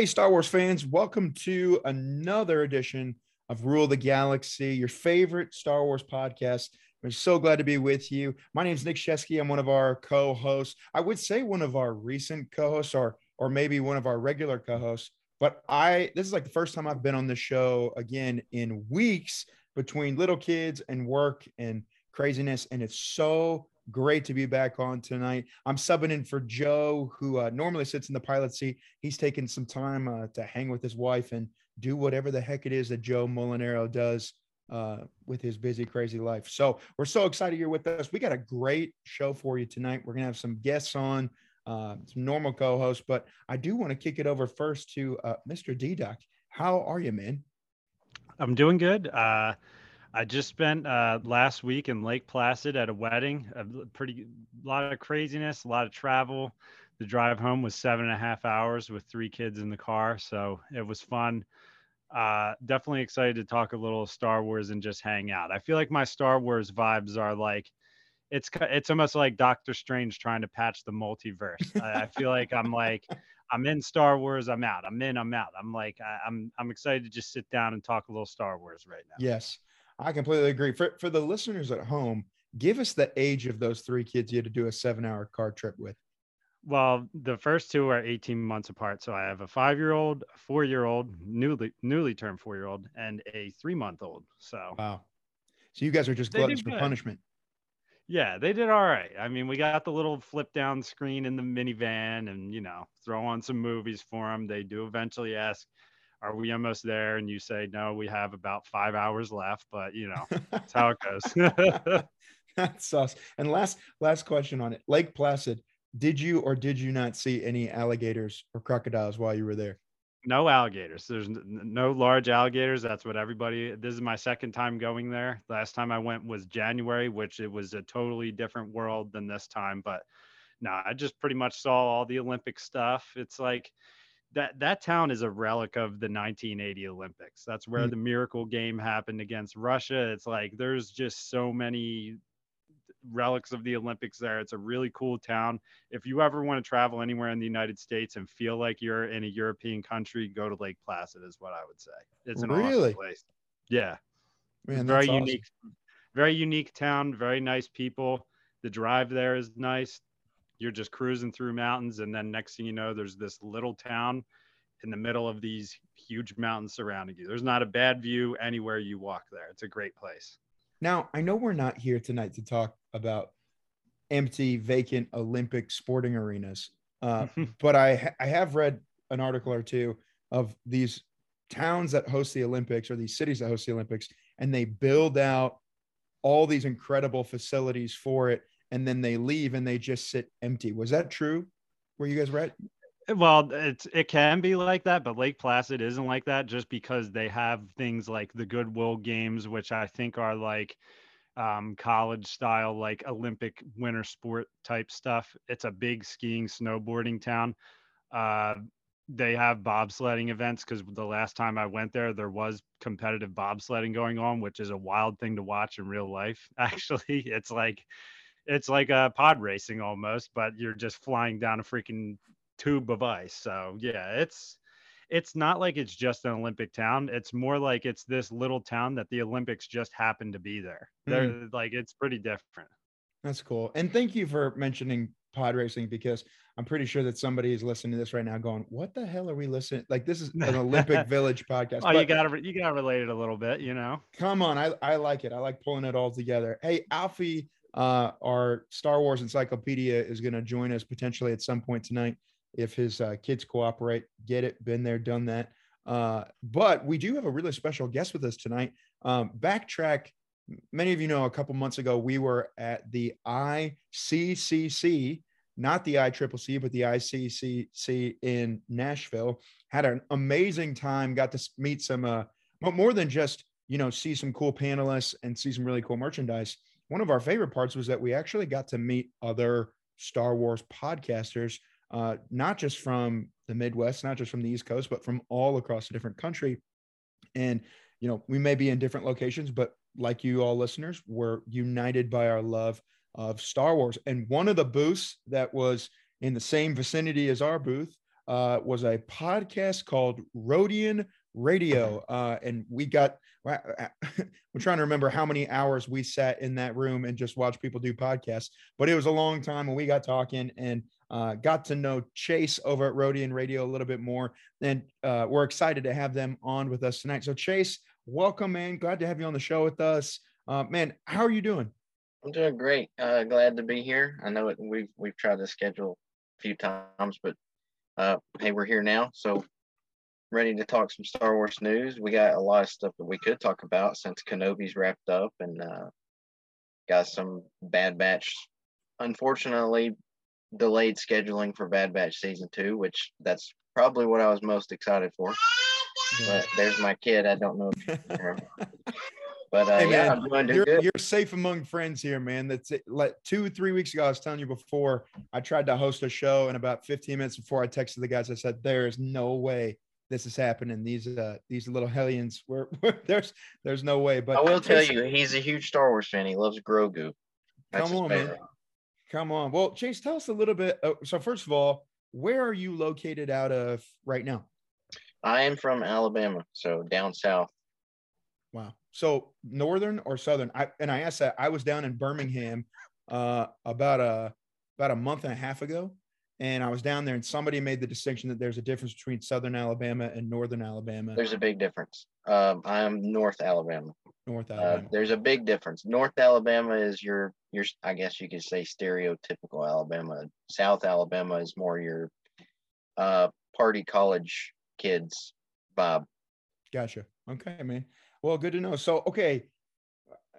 Hey, Star Wars fans, welcome to another edition of Rule the Galaxy, your favorite Star Wars podcast. I'm so glad to be with you. My name is Nick Shesky. I'm one of our co-hosts. I would say one of our recent co-hosts, or or maybe one of our regular co-hosts. But I this is like the first time I've been on the show again in weeks between little kids and work and craziness, and it's so Great to be back on tonight. I'm subbing in for Joe, who uh, normally sits in the pilot seat. He's taking some time uh, to hang with his wife and do whatever the heck it is that Joe Molinaro does uh, with his busy, crazy life. So we're so excited you're with us. We got a great show for you tonight. We're going to have some guests on, uh, some normal co hosts, but I do want to kick it over first to uh, Mr. D. How are you, man? I'm doing good. Uh, I just spent uh, last week in Lake Placid at a wedding. A pretty lot of craziness, a lot of travel. The drive home was seven and a half hours with three kids in the car, so it was fun. Uh, definitely excited to talk a little Star Wars and just hang out. I feel like my Star Wars vibes are like it's it's almost like Doctor Strange trying to patch the multiverse. I, I feel like I'm like I'm in Star Wars. I'm out. I'm in. I'm out. I'm like I, I'm I'm excited to just sit down and talk a little Star Wars right now. Yes. I completely agree. For for the listeners at home, give us the age of those three kids you had to do a seven hour car trip with. Well, the first two are 18 months apart. So I have a five year old, a four year old, mm-hmm. newly newly turned four year old, and a three month old. So wow. So you guys are just gluttons for punishment. Yeah, they did all right. I mean, we got the little flip down screen in the minivan and, you know, throw on some movies for them. They do eventually ask, are we almost there? And you say, no, we have about five hours left, but you know, that's how it goes. that's us. And last, last question on it. Lake Placid, did you or did you not see any alligators or crocodiles while you were there? No alligators. There's no large alligators. That's what everybody. This is my second time going there. Last time I went was January, which it was a totally different world than this time. But no, I just pretty much saw all the Olympic stuff. It's like that that town is a relic of the 1980 Olympics. That's where mm. the miracle game happened against Russia. It's like there's just so many relics of the Olympics there. It's a really cool town. If you ever want to travel anywhere in the United States and feel like you're in a European country, go to Lake Placid is what I would say. It's an really? awesome place. Yeah. Man, very awesome. unique, very unique town, very nice people. The drive there is nice you're just cruising through mountains and then next thing you know there's this little town in the middle of these huge mountains surrounding you. There's not a bad view anywhere you walk there. It's a great place. Now i know we're not here tonight to talk about empty vacant olympic sporting arenas uh, but I, I have read an article or two of these towns that host the olympics or these cities that host the olympics and they build out all these incredible facilities for it and then they leave and they just sit empty. Was that true? Were you guys right? Well, it's it can be like that, but Lake Placid isn't like that just because they have things like the Goodwill Games, which I think are like um, college style, like Olympic winter sport type stuff. It's a big skiing, snowboarding town. Uh, they have bobsledding events because the last time I went there, there was competitive bobsledding going on, which is a wild thing to watch in real life. Actually, it's like it's like a pod racing almost, but you're just flying down a freaking tube of ice. So yeah, it's it's not like it's just an Olympic town. It's more like it's this little town that the Olympics just happened to be there. They're mm. like it's pretty different. That's cool. And thank you for mentioning pod racing because I'm pretty sure that somebody is listening to this right now going, "What the hell are we listening?" Like this is an Olympic Village podcast. Oh, but, you got to you got to relate it a little bit, you know. Come on, I I like it. I like pulling it all together. Hey, Alfie Uh, our Star Wars encyclopedia is going to join us potentially at some point tonight if his uh, kids cooperate. Get it, been there, done that. Uh, but we do have a really special guest with us tonight. Um, backtrack. Many of you know a couple months ago we were at the ICCC, not the ICCC, but the ICCC in Nashville. Had an amazing time. Got to meet some, uh, more than just you know see some cool panelists and see some really cool merchandise. One of our favorite parts was that we actually got to meet other Star Wars podcasters uh, not just from the Midwest, not just from the East Coast, but from all across the different country. And, you know, we may be in different locations, but like you all listeners, we're united by our love of Star Wars. And one of the booths that was in the same vicinity as our booth uh, was a podcast called Rodian Radio. Uh, and we got, we're trying to remember how many hours we sat in that room and just watched people do podcasts, but it was a long time when we got talking and uh, got to know Chase over at Rodian Radio a little bit more, and uh, we're excited to have them on with us tonight. So, Chase, welcome, man. Glad to have you on the show with us. Uh, man, how are you doing? I'm doing great. Uh, glad to be here. I know it, we've we've tried to schedule a few times, but uh, hey, we're here now. So ready to talk some Star Wars news. We got a lot of stuff that we could talk about since Kenobi's wrapped up, and uh, got some Bad Batch. Unfortunately, delayed scheduling for Bad Batch season two, which that's probably what I was most excited for. But there's my kid. I don't know. but uh, hey, yeah, I'm doing you're, good. You're safe among friends here, man. That's it. Like two, three weeks ago, I was telling you before. I tried to host a show, and about 15 minutes before I texted the guys, I said, "There is no way this is happening. These uh these little hellions, were there's there's no way." But I will tell you, he's a huge Star Wars fan. He loves Grogu. That's come on, man. Come on. Well, Chase, tell us a little bit. Uh, so, first of all, where are you located out of right now? I am from Alabama, so down south. Wow. So, northern or southern? I and I asked that. I was down in Birmingham uh, about a about a month and a half ago, and I was down there, and somebody made the distinction that there's a difference between southern Alabama and northern Alabama. There's a big difference. Um, I am North Alabama. North uh, Alabama. Uh, there's a big difference. North Alabama is your your I guess you could say stereotypical Alabama. South Alabama is more your uh party college kids vibe. Gotcha. Okay, man. Well, good to know. So, okay,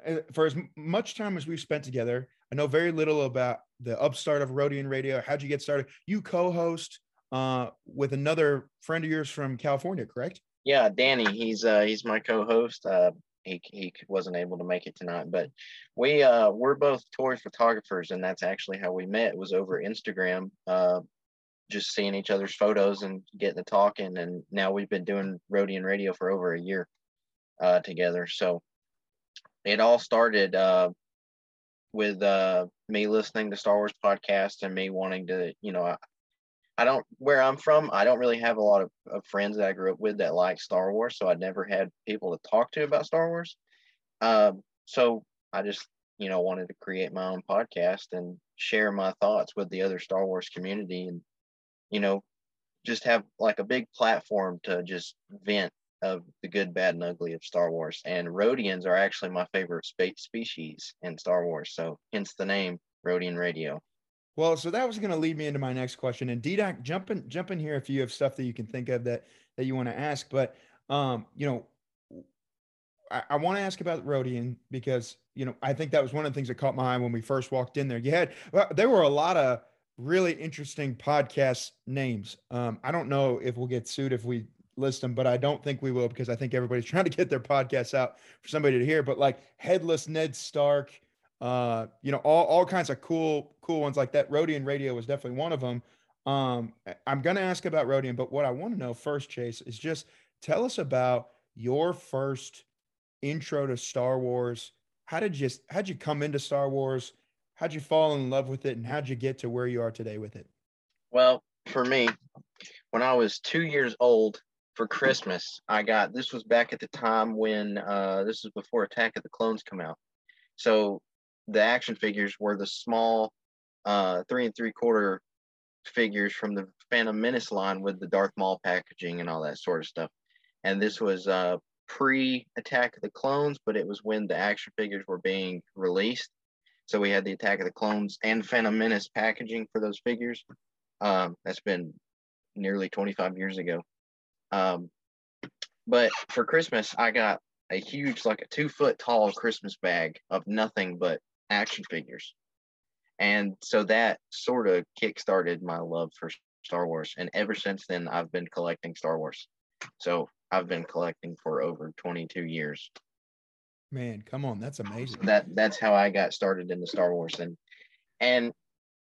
uh, for as much time as we've spent together, I know very little about the upstart of Rodian Radio. How'd you get started? You co-host uh, with another friend of yours from California, correct? Yeah, Danny. He's uh, he's my co-host. Uh, he he wasn't able to make it tonight but we uh we're both toy photographers and that's actually how we met it was over instagram uh just seeing each other's photos and getting to talking and now we've been doing Rodian radio for over a year uh together so it all started uh with uh me listening to Star Wars podcast and me wanting to you know I don't where I'm from. I don't really have a lot of, of, friends that I grew up with that like Star Wars, so I never had people to talk to about Star Wars. Um, so I just you know wanted to create my own podcast and share my thoughts with the other Star Wars community, and you know just have like a big platform to just vent of the good, bad, and ugly of Star Wars. And Rodians are actually my favorite spe- species in Star Wars, so hence the name Rodian Radio. Well, so that was going to lead me into my next question. And DDOC, jump in, jump in here if you have stuff that you can think of that that you want to ask. But um, you know, I, I want to ask about Rodian because you know I think that was one of the things that caught my eye when we first walked in there. You had well, there were a lot of really interesting podcast names. Um, I don't know if we'll get sued if we list them, but I don't think we will because I think everybody's trying to get their podcasts out for somebody to hear. But like Headless Ned Stark, uh, you know, all, all kinds of cool, cool ones like that. Rodian Radio was definitely one of them. Um, I'm going to ask about Rodian, but what I want to know first, Chase, is just tell us about your first intro to Star Wars. How did you, how'd you come into Star Wars? How'd you fall in love with it? And how'd you get to where you are today with it? Well, for me, when I was two years old for Christmas, I got, this was back at the time when, uh, this was before Attack of the Clones come out. So the action figures were the small uh, three and three quarter figures from the Phantom Menace line with the Darth Maul packaging and all that sort of stuff. And this was uh, pre Attack of the Clones, but it was when the action figures were being released. So we had the Attack of the Clones and Phantom Menace packaging for those figures. Um, that's been nearly 25 years ago. Um, but for Christmas, I got a huge, like a two foot tall Christmas bag of nothing but action figures. And so that sort of kick-started my love for Star Wars. And ever since then, I've been collecting Star Wars. So I've been collecting for over 22 years. Man, come on, that's amazing. That that's how I got started in the Star Wars. And and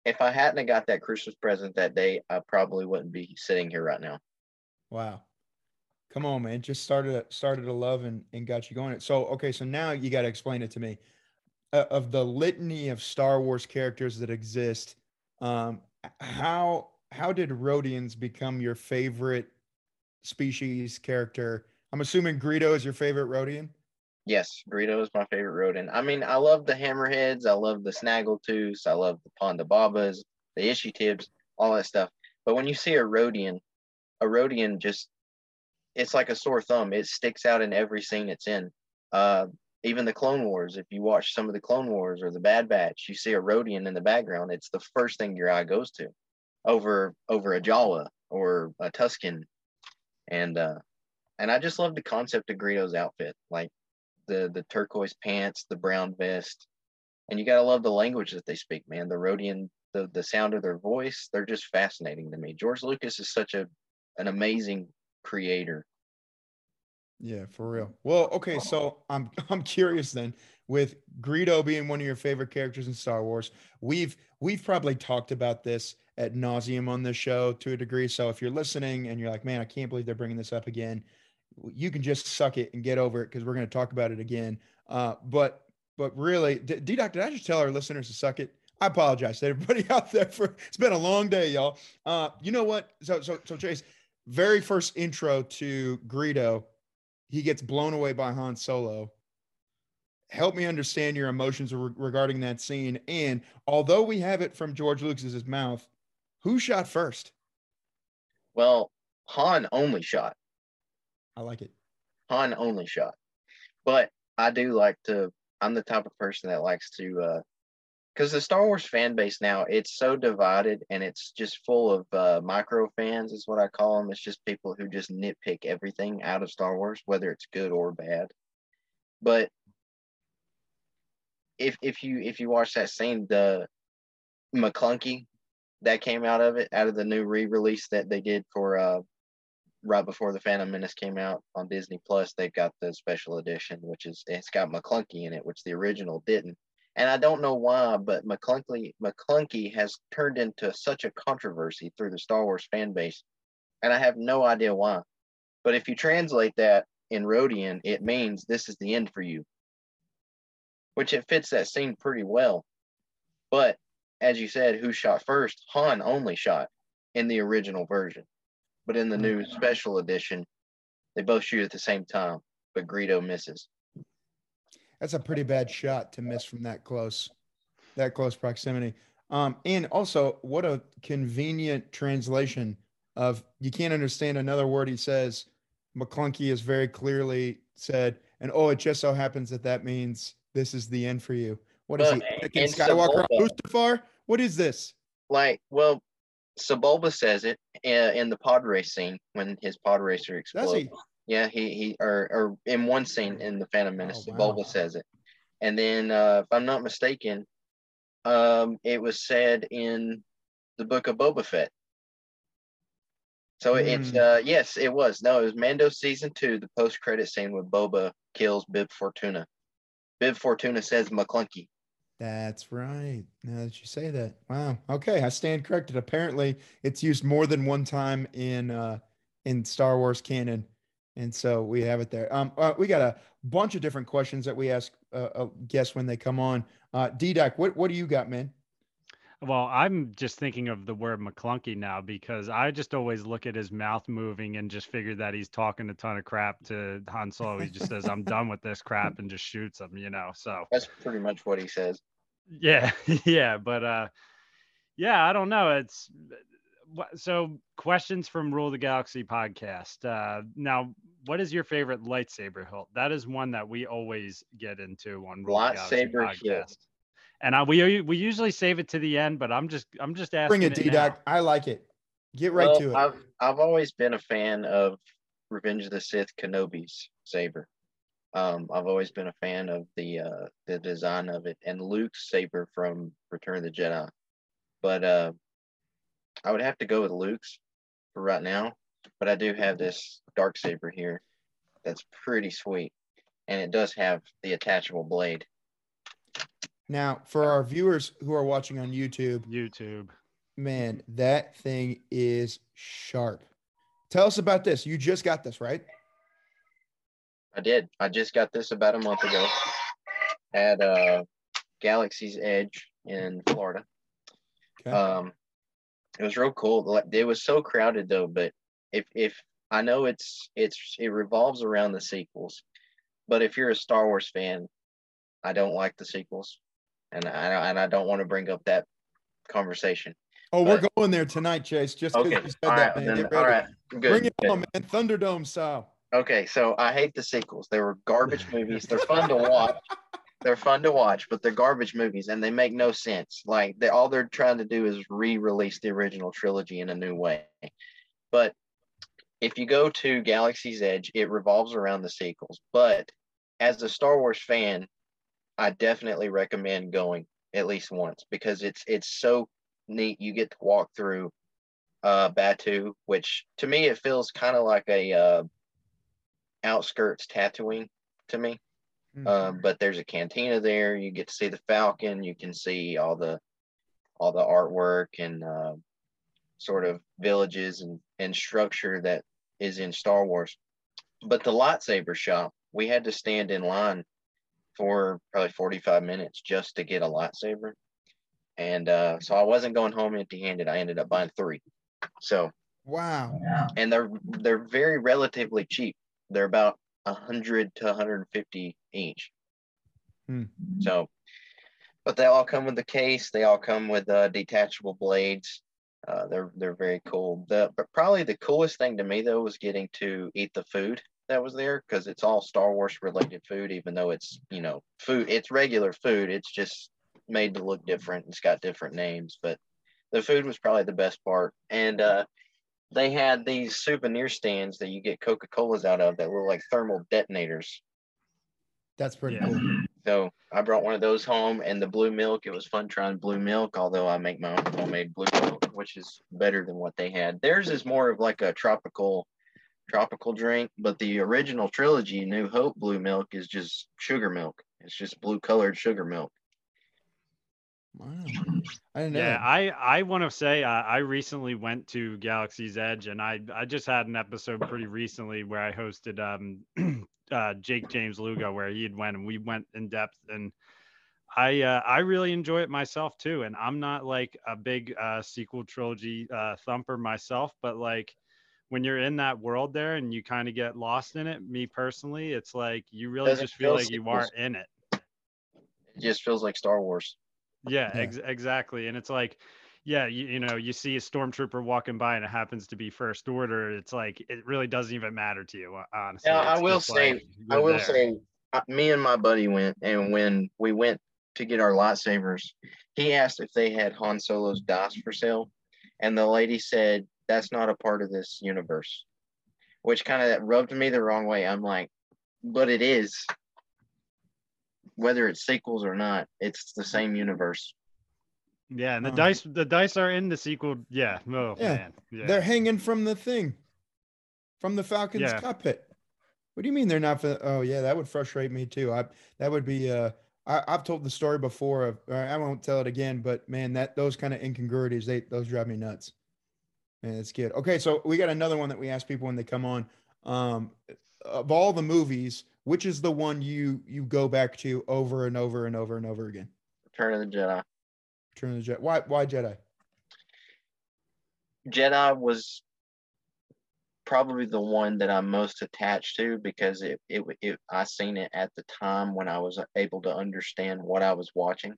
if I hadn't got that Christmas present that day, I probably wouldn't be sitting here right now. Wow. Come on, man. Just started started a love and, and got you going. So okay, so now you got to explain it to me. Uh, of the litany of Star Wars characters that exist, um, how how did Rodians become your favorite species character? I'm assuming Greedo is your favorite Rodian. Yes, Greedo is my favorite Rodian. I mean, I love the Hammerheads, I love the Snaggletooths, I love the Ponda Babas, the Ishi Tibs, all that stuff. But when you see a Rodian, a Rodian just it's like a sore thumb. It sticks out in every scene it's in. Uh, even the Clone Wars, if you watch some of the Clone Wars or the Bad Batch, you see a Rodian in the background. It's the first thing your eye goes to, over over a Jawa or a Tusken, and uh, and I just love the concept of Greedo's outfit, like the the turquoise pants, the brown vest, and you gotta love the language that they speak, man. The Rodian, the the sound of their voice, they're just fascinating to me. George Lucas is such a an amazing creator yeah, for real. Well, okay, so I'm I'm curious then with Greedo being one of your favorite characters in Star Wars. We've we've probably talked about this at nauseum on this show to a degree. So if you're listening and you're like, man, I can't believe they're bringing this up again, you can just suck it and get over it because we're going to talk about it again. Uh, but but really, D Doc, did I just tell our listeners to suck it? I apologize to everybody out there for it's been a long day, y'all. Uh, you know what? So so so Chase, very first intro to Greedo he gets blown away by Han Solo. Help me understand your emotions re- regarding that scene. And although we have it from George Lucas's mouth, who shot first? Well, Han only shot. I like it. Han only shot. But I do like to, I'm the type of person that likes to uh, because the Star Wars fan base now it's so divided and it's just full of uh, micro fans is what I call them. It's just people who just nitpick everything out of Star Wars, whether it's good or bad. But if if you if you watch that scene, the Maclunkey that came out of it, out of the new re-release that they did for uh right before the Phantom Menace came out on Disney Plus, they've got the special edition, which is it's got Maclunkey in it, which the original didn't and I don't know why, but Maclunkey Maclunkey has turned into such a controversy through the Star Wars fan base, and I have no idea why. But if you translate that in Rodian, it means this is the end for you, which it fits that scene pretty well. But as you said, who shot first? Han only shot in the original version, but in the new mm. special edition, they both shoot at the same time, but Greedo misses. That's a pretty bad shot to miss from that close, that close proximity. Um, and also, what a convenient translation of you can't understand another word he says. Maclunkey has very clearly said, and oh, it just so happens that that means this is the end for you. What is well, he? Anakin Skywalker Mustafar? What is this? Like, well, Sebulba says it uh, in the pod race scene when his pod racer explodes. Yeah, he he or or in one scene in the Phantom Menace, oh, wow. Bulba says it, and then uh, if I'm not mistaken, um, it was said in the book of Boba Fett. So mm. it's hmm. uh yes, it was. No, it was Mando season two, the post credit scene with Boba kills Bib Fortuna. Bib Fortuna says Maclunkey. That's right. Now that you say that, wow. Okay, I stand corrected. Apparently, it's used more than one time in uh in Star Wars canon. And so we have it there. Um, uh, we got a bunch of different questions that we ask uh, uh guests when they come on. Uh, DDoc, what, what do you got, man? Well, I'm just thinking of the word Maclunkey now because I just always look at his mouth moving and just figure that he's talking a ton of crap to Han Solo. He just says, "I'm done with this crap," and just shoots him. You know, so that's pretty much what he says. Yeah, yeah, but uh, yeah, I don't know. It's so questions from Rule the Galaxy podcast. Uh, now, what is your favorite lightsaber hilt? That is one that we always get into on Rule lightsaber podcast. And I, we we usually save it to the end, but I'm just I'm just asking. Bring it, D Doc. I like it. Get right well, to it. I've I've always been a fan of Revenge of the Sith Kenobi's saber. Um, I've always been a fan of the uh, the design of it and Luke's saber from Return of the Jedi. But uh, I would have to go with Luke's for right now. But I do have this dark saber here that's pretty sweet, and it does have the attachable blade. Now, for our viewers who are watching on YouTube, YouTube, man, that thing is sharp. Tell us about this. You just got this, right? I did. I just got this about a month ago at uh, Galaxy's Edge in Florida. Okay. Um, it was real cool. Like, It was so crowded though, but if if I know it's it's it revolves around the sequels, but if you're a Star Wars fan, I don't like the sequels, and I and I don't want to bring up that conversation. oh, we're going there tonight, Chase. Just because Okay, you said all that, right, man. then, all right, good. Bring it good. on, man. Thunderdome style. Okay, so I hate the sequels. They were garbage movies. They're fun to watch. They're fun to watch, but they're garbage movies and they make no sense. Like they all they're trying to do is re-release the original trilogy in a new way. But if you go to Galaxy's Edge, it revolves around the sequels. But as a Star Wars fan, I definitely recommend going at least once because it's it's so neat. You get to walk through uh Batuu, which to me it feels kind of like a uh outskirts Tatooine to me. Mhm. Um, but there's a cantina there. You get to see the Falcon. You can see all the all the artwork and uh, sort of villages and and structure that is in Star Wars. But the lightsaber shop, we had to stand in line for probably 45 minutes just to get a lightsaber. And uh, so I wasn't going home empty-handed. I ended up buying three. So wow. and they're they're very relatively cheap. They're about a hundred to 150 each. Hmm. So, but they all come with the case. They all come with uh, detachable blades. Uh, they're they're very cool. The but probably the coolest thing to me though was getting to eat the food that was there because it's all Star Wars related food. Even though it's you know food, it's regular food. It's just made to look different. It's got different names, but the food was probably the best part. And uh, they had these souvenir stands that you get Coca Colas out of that look like thermal detonators. That's pretty Yeah. cool. So I brought one of those home and the blue milk. It was fun trying blue milk, although I make my own homemade blue milk, which is better than what they had. Theirs is more of like a tropical tropical drink, but the original trilogy, New Hope blue milk, is just sugar milk. It's just blue colored sugar milk. Wow. I didn't know. Yeah. I I want to say uh, I recently went to Galaxy's Edge, and I I just had an episode pretty recently where I hosted um uh, Jake James Lugo where he had went and we went in depth and. I uh, I really enjoy it myself too, and I'm not like a big uh, sequel trilogy uh, thumper myself, but like when you're in that world there and you kind of get lost in it, me personally, it's like you really Doesn't just feel feel like you are sequels. in it. It just feels like Star Wars. Yeah, Yeah. Ex- exactly. And it's like, yeah, you, you know, you see a stormtrooper walking by and it happens to be first order. It's like it really doesn't even matter to you, honestly. Yeah, I will say- like, I you're will there. say, uh, me and my buddy went, and when we went to get our lightsabers, he asked if they had Han Solo's dice for sale, and the lady said that's not a part of this universe, which kind of rubbed me the wrong way. I'm like, but it is. Whether it's sequels or not, it's the same universe. yeah, and the Uh, dice, the dice are in the sequel. Yeah, oh Yeah, man, yeah. They're hanging from the thing, from the Falcon's Yeah. cockpit. What do you mean they're not? For, oh yeah, that would frustrate me too. I that would be. Uh, I, I've told the story before. Of I won't tell it again. But man, that those kind of incongruities, they those drive me nuts. Man, it's good. Okay, so we got another one that we ask people when they come on. Um, of all the movies, which is the one you you go back to over and over and over and over again? Return of the Jedi. Return of the Jedi. Why why Jedi? Jedi was probably the one that I'm most attached to because it, it, it I seen it at the time when I was able to understand what I was watching.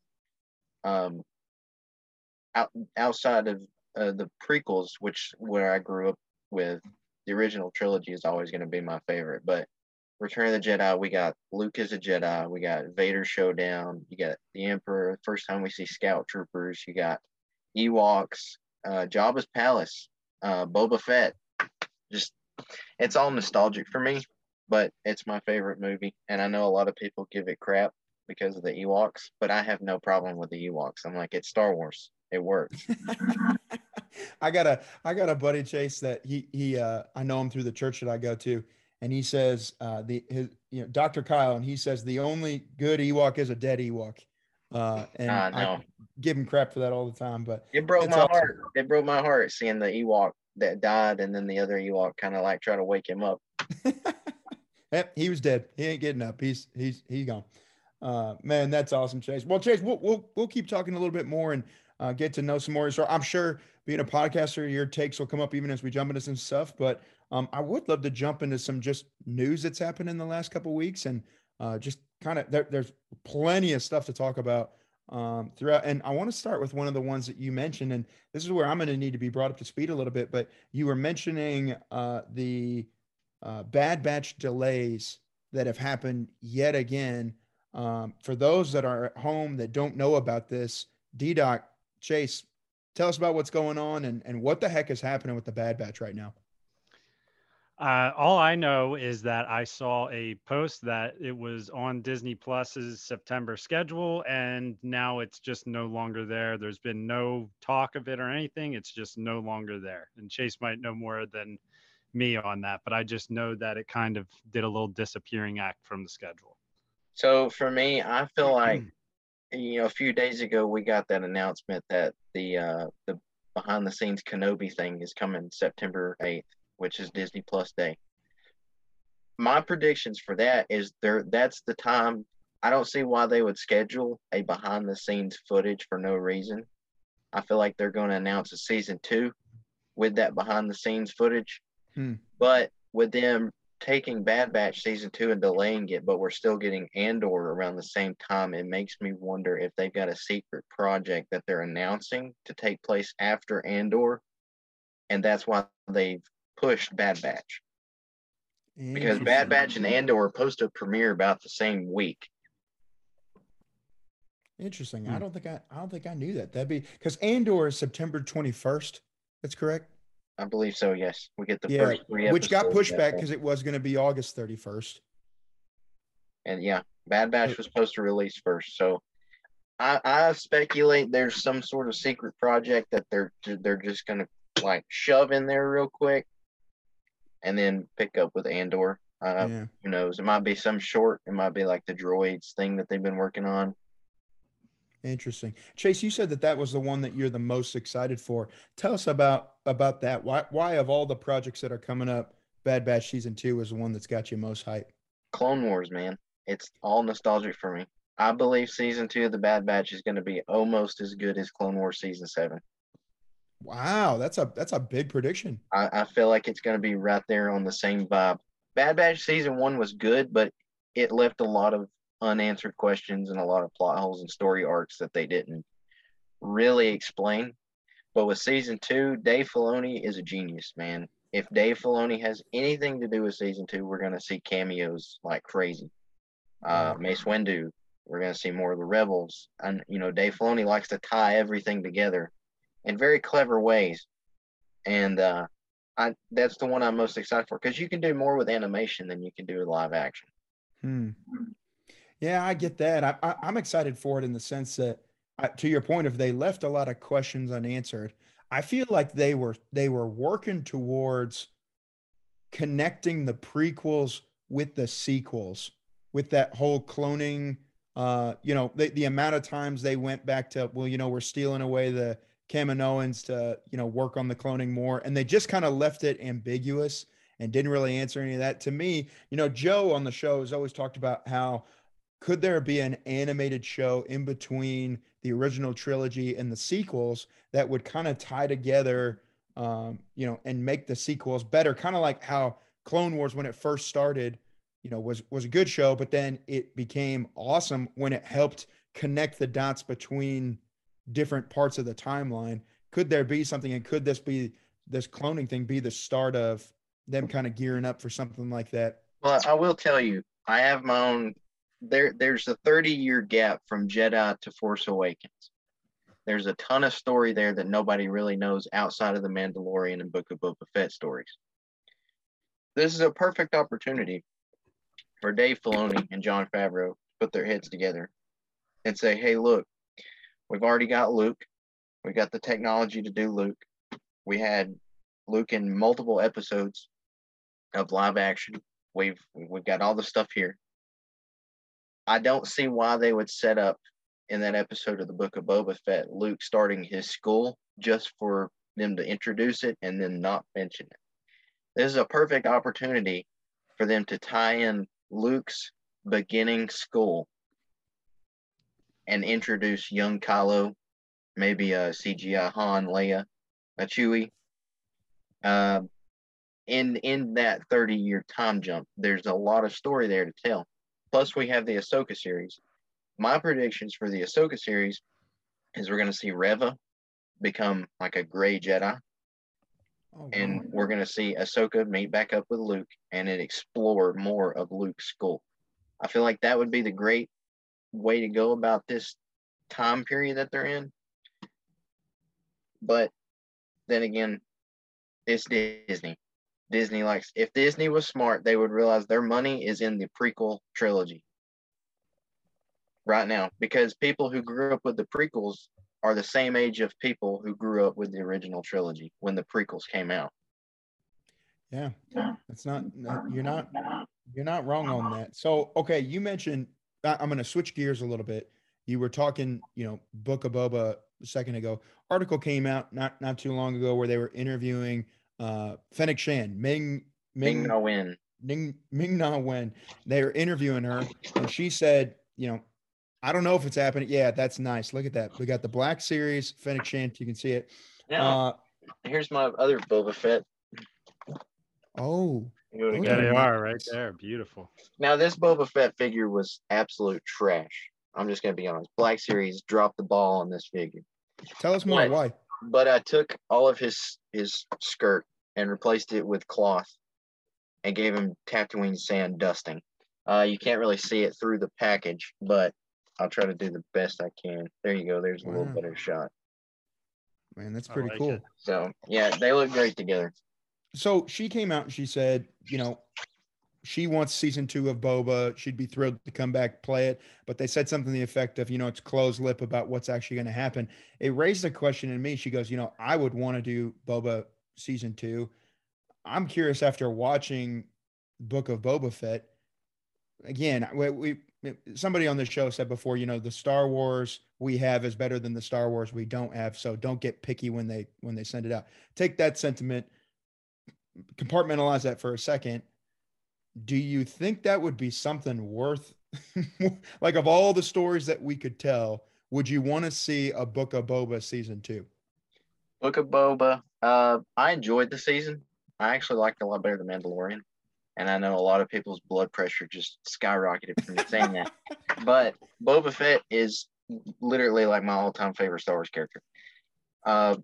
Um, out, outside of uh, the prequels, which where I grew up with, the original trilogy is always going to be my favorite. But Return of the Jedi, we got Luke as a Jedi, we got Vader showdown, you got the Emperor. First time we see Scout Troopers, you got Ewoks, uh, Jabba's Palace, uh, Boba Fett. Just it's all nostalgic for me, but it's my favorite movie, and I know a lot of people give it crap because of the Ewoks, but I have no problem with the Ewoks. I'm like, it's Star Wars. It works. I got a I got a buddy Chase that he he uh I know him through the church that I go to, and he says uh the his you know Dr. Kyle, and he says the only good Ewok is a dead Ewok. Uh, and I I give him crap for that all the time, but It broke my awesome. heart. It broke my heart seeing the Ewok that died, and then the other Ewok kind of like try to wake him up. Yep, he was dead. He ain't getting up. He's he's he's gone. Uh, man, that's awesome, Chase. Well, Chase, we'll we'll, we'll keep talking a little bit more and uh, get to know some more. So I'm sure being a podcaster, your takes will come up even as we jump into some stuff. But um, I would love to jump into some just news that's happened in the last couple weeks and uh, just kind of there, there's plenty of stuff to talk about um, throughout. And I want to start with one of the ones that you mentioned, and this is where I'm going to need to be brought up to speed a little bit. But you were mentioning uh, the uh, Bad Batch delays that have happened yet again. Um, for those that are at home that don't know about this, DDoc, Chase, tell us about what's going on and, and what the heck is happening with the Bad Batch right now. Uh, all I know is that I saw a post that it was on Disney Plus's September schedule, and now it's just no longer there. There's been no talk of it or anything. It's just no longer there. And Chase might know more than me on that, but I just know that it kind of did a little disappearing act from the schedule. So for me, I feel like you know a few days ago we got that announcement that the uh, the behind the scenes Kenobi thing is coming September eighth, which is Disney Plus Day. My predictions for that is there that's the time. I don't see why they would schedule a behind the scenes footage for no reason. I feel like they're going to announce a season two with that behind the scenes footage. Hmm. But with them taking Bad Batch season two and delaying it, but we're still getting Andor around the same time, it makes me wonder if they've got a secret project that they're announcing to take place after Andor. And that's why they've pushed Bad Batch. Because Bad Batch and Andor are supposed to premiere about the same week. Interesting. I Hmm. don't think I I don't think I knew that. That'd be because Andor is September 21st. That's correct. I believe so, yes. We get the Yeah, first three Which got pushed back because it was going to be August 31st. and yeah, Bad Batch was supposed to release first. So I, I speculate there's some sort of secret project that they're they're just gonna like shove in there real quick, and then pick up with Andor. Uh, yeah. Who knows? It might be some short. It might be like the droids thing that they've been working on. Interesting. Chase, you said that that was the one that you're the most excited for. Tell us about about that. Why why of all the projects that are coming up, Bad Batch season 2 is the one that's got you most hype. Clone Wars, man. It's all nostalgic for me. I believe season two of the Bad Batch is going to be almost as good as Clone Wars season seven. Wow, that's a that's a big prediction. I, I feel like it's going to be right there on the same vibe. Bad Batch season one was good, but it left a lot of unanswered questions and a lot of plot holes and story arcs that they didn't really explain. But with season two, Dave Filoni is a genius, man. If Dave Filoni has anything to do with season two, we're going to see cameos like crazy. Uh, Mace Windu, we're going to see more of the Rebels. And, you know, Dave Filoni likes to tie everything together in very clever ways. And, uh, I that's the one I'm most excited for because you can do more with animation than you can do with live action. Hmm. Yeah, I get that. I, I'm excited for it in the sense that, uh, to your point, if they left a lot of questions unanswered, I feel like they were they were working towards connecting the prequels with the sequels, with that whole cloning. Uh, you know, the, the amount of times they went back to, well, you know, we're stealing away the Kaminoans to, you know, work on the cloning more, and they just kind of left it ambiguous and didn't really answer any of that. To me, you know, Joe on the show has always talked about how could there be an animated show in between the original trilogy and the sequels that would kind of tie together, um, you know, and make the sequels better? Kind of like how Clone Wars, when it first started, you know, was was a good show, but then it became awesome when it helped connect the dots between different parts of the timeline. Could there be something, and could this be this cloning thing be the start of them kind of gearing up for something like that Well, I will tell you, I have my own. There, there's a 30 year gap from Jedi to Force Awakens. There's a ton of story there that nobody really knows outside of the Mandalorian and Book of Boba Fett stories. This is a perfect opportunity for Dave Filoni and Jon Favreau to put their heads together and say, "Hey, look, we've already got Luke. We got the technology to do Luke. We had Luke in multiple episodes of live action. We've we've got all the stuff here. I don't see why they would set up in that episode of the Book of Boba Fett Luke starting his school just for them to introduce it and then not mention it. This is a perfect opportunity for them to tie in Luke's beginning school and introduce young Kylo, maybe a CGI Han, Leia, a Chewie. Uh, in in that 30 year time jump, there's a lot of story there to tell. Plus, we have the Ahsoka series. My predictions for the Ahsoka series is we're going to see Reva become like a gray Jedi. Oh, and we're going to see Ahsoka meet back up with Luke and it explore more of Luke's school. I feel like that would be the great way to go about this time period that they're in. But then again, it's Disney. Disney likes if Disney was smart, they would realize their money is in the prequel trilogy right now because people who grew up with the prequels are the same age of people who grew up with the original trilogy when the prequels came out. Yeah, it's not you're not you're not wrong on that. So, okay, you mentioned I'm going to switch gears a little bit. You were talking, you know, Book of Boba a second ago. Article came out not not too long ago where they were interviewing uh Fennec Shand, Ming Ming, Na Wen. Ming Ming Na Wen. They were interviewing her and she said, you know, I don't know if it's happening. Yeah, that's nice. Look at that. We got the Black Series, Fennec Shand. You can see it. Now, uh, here's my other Boba Fett. Oh, there they are right there. Beautiful. Now, this Boba Fett figure was absolute trash. I'm just going to be honest. Black Series dropped the ball on this figure. Tell us more. But, why? But I took all of his his skirt and replaced it with cloth and gave him Tatooine sand dusting. Uh, you can't really see it through the package, but I'll try to do the best I can. There you go. There's a wow. little better shot. Man, that's pretty like cool. It. So yeah, they look great together. So she came out and she said, you know, she wants season two of Boba. She'd be thrilled to come back play it. But they said something to the effect of, you know, it's closed lip about what's actually going to happen. It raised a question in me. She goes, you know, I would want to do Boba season two. I'm curious after watching Book of Boba Fett. Again, we, we somebody on the show said before, you know, the Star Wars we have is better than the Star Wars we don't have. So don't get picky when they when they send it out. Take that sentiment, compartmentalize that for a second. Do you think that would be something worth like of all the stories that we could tell, would you want to see a Book of Boba season two? Book of Boba. Uh, I enjoyed the season. I actually liked it a lot better than Mandalorian and I know a lot of people's blood pressure just skyrocketed from saying that. But Boba Fett is literally like my all-time favorite Star Wars character. Uh,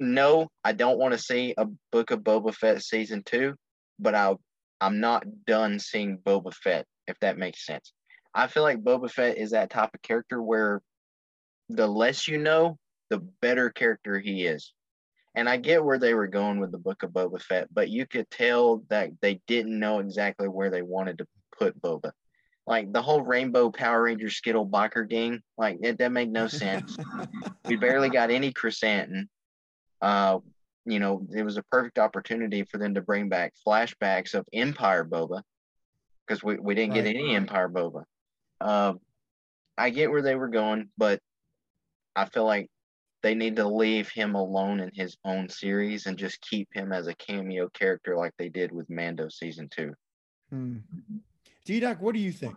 no, I don't want to see a Book of Boba Fett season two, but I I'm not done seeing Boba Fett if that makes sense. I feel like Boba Fett is that type of character where the less you know, the better character he is. And I get where they were going with the book of Boba Fett, but you could tell that they didn't know exactly where they wanted to put Boba. Like the whole Rainbow Power Ranger Skittle biker gang, like it, that made no sense. we barely got any Chrysanthemum. Uh, you know, it was a perfect opportunity for them to bring back flashbacks of Empire Boba because we, we didn't right. get any Empire Boba. Uh, I get where they were going, but I feel like they need to leave him alone in his own series and just keep him as a cameo character like they did with Mando season two. Hmm. D-Doc, what do you think?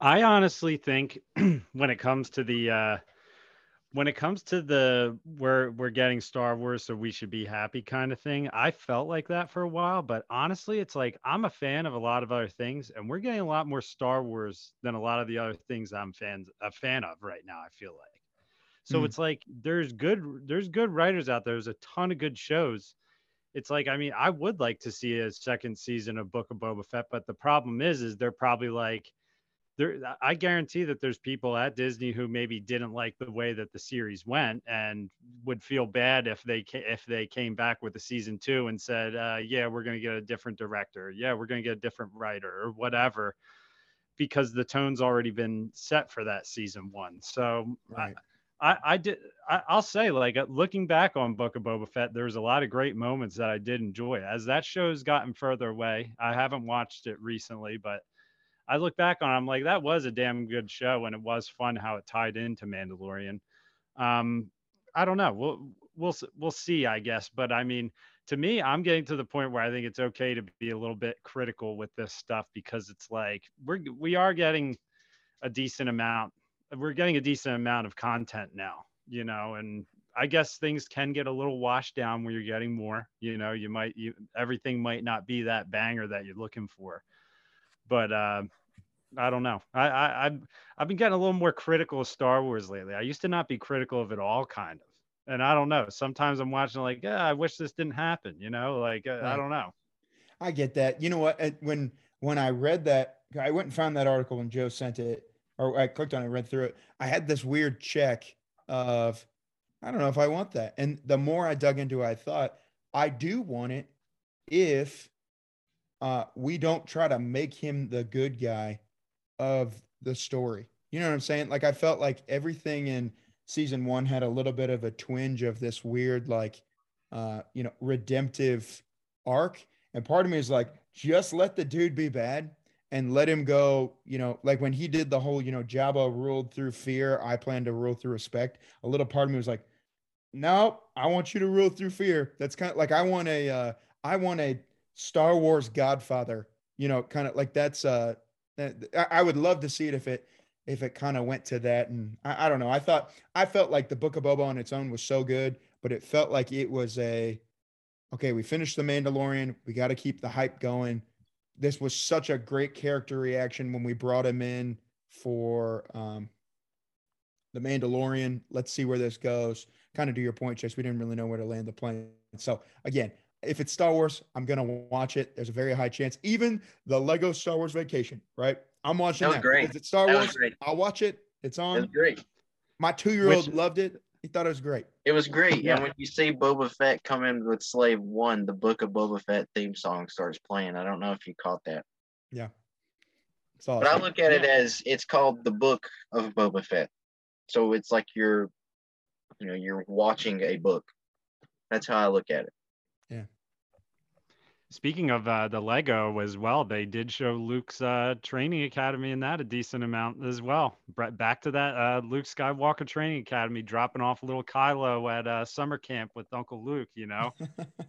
I honestly think when it comes to the uh when it comes to the we're we're getting Star Wars, so we should be happy kind of thing. I felt like that for a while, but honestly, it's like I'm a fan of a lot of other things, and we're getting a lot more Star Wars than a lot of the other things I'm fans a fan of right now. I feel like. So mm. it's like there's good there's good writers out there. There's a ton of good shows. it's like I mean I would like to see a second season of Book of Boba Fett, but the problem is is they're probably like there I guarantee that there's people at Disney who maybe didn't like the way that the series went and would feel bad if they if they came back with a season 2 and said uh, yeah we're going to get a different director yeah we're going to get a different writer or whatever because the tone's already been set for that season 1 so right. I, I did. I, will say, like uh, looking back on Book of Boba Fett, there's a lot of great moments that I did enjoy. As that show's gotten further away, I haven't watched it recently, but I look back on, it, I'm like, that was a damn good show, and it was fun how it tied into Mandalorian. Um, I don't know. We'll we'll we'll see, I guess. But I mean, to me, I'm getting to the point where I think it's okay to be a little bit critical with this stuff because it's like we're we are getting a decent amount we're getting a decent amount of content now, you know, and I guess things can get a little washed down when you're getting more. You know, you might you everything might not be that banger that you're looking for, but uh, I don't know. I, I I've I've been getting a little more critical of Star Wars lately. I used to not be critical of it all, kind of, and I don't know. Sometimes I'm watching like, yeah, I wish this didn't happen. You know, like uh, right. I don't know. I get that. You know what? When when I read that, I went and found that article when Joe sent it or I clicked on it, read through it. I had this weird check of, I don't know if I want that. And the more I dug into it, I thought, I do want it if uh, we don't try to make him the good guy of the story. You know what I'm saying? Like I felt like everything in season one had a little bit of a twinge of this weird, like, uh, you know, redemptive arc. And part of me is like, just let the dude be bad and let him go, you know, like when he did the whole, you know, Jabba ruled through fear, I plan to rule through respect. A little part of me was like, no, I want you to rule through fear. That's kind of like I want a, uh, I want a Star Wars Godfather, you know, kind of like that's, uh, I would love to see it if it, if it kind of went to that. And I, I don't know. I thought, I felt like the Book of Boba on its own was so good, but it felt like it was a, okay, we finished the Mandalorian. We got to keep the hype going this was such a great character reaction when we brought him in for um, the Mandalorian. Let's see where this goes. Kind of to your point, Chase, we didn't really know where to land the plane. So again, if it's Star Wars, I'm gonna watch it. There's a very high chance. Even the Lego Star Wars Vacation, right? I'm watching that. that. Great. It's Star Wars. I'll watch it. It's on. It's great. My two year old loved it. He thought it was great. It was great. Yeah. And when you see Boba Fett come in with Slave One, the Book of Boba Fett theme song starts playing. I don't know if you caught that. Yeah. Awesome. But I look at yeah. it as it's called the Book of Boba Fett. So it's like you're, you know, you're watching a book. That's how I look at it. Speaking of uh, the Lego as well, they did show Luke's uh, training academy in that a decent amount as well. Back to that uh, Luke Skywalker training academy, dropping off little Kylo at uh, summer camp with Uncle Luke. You know,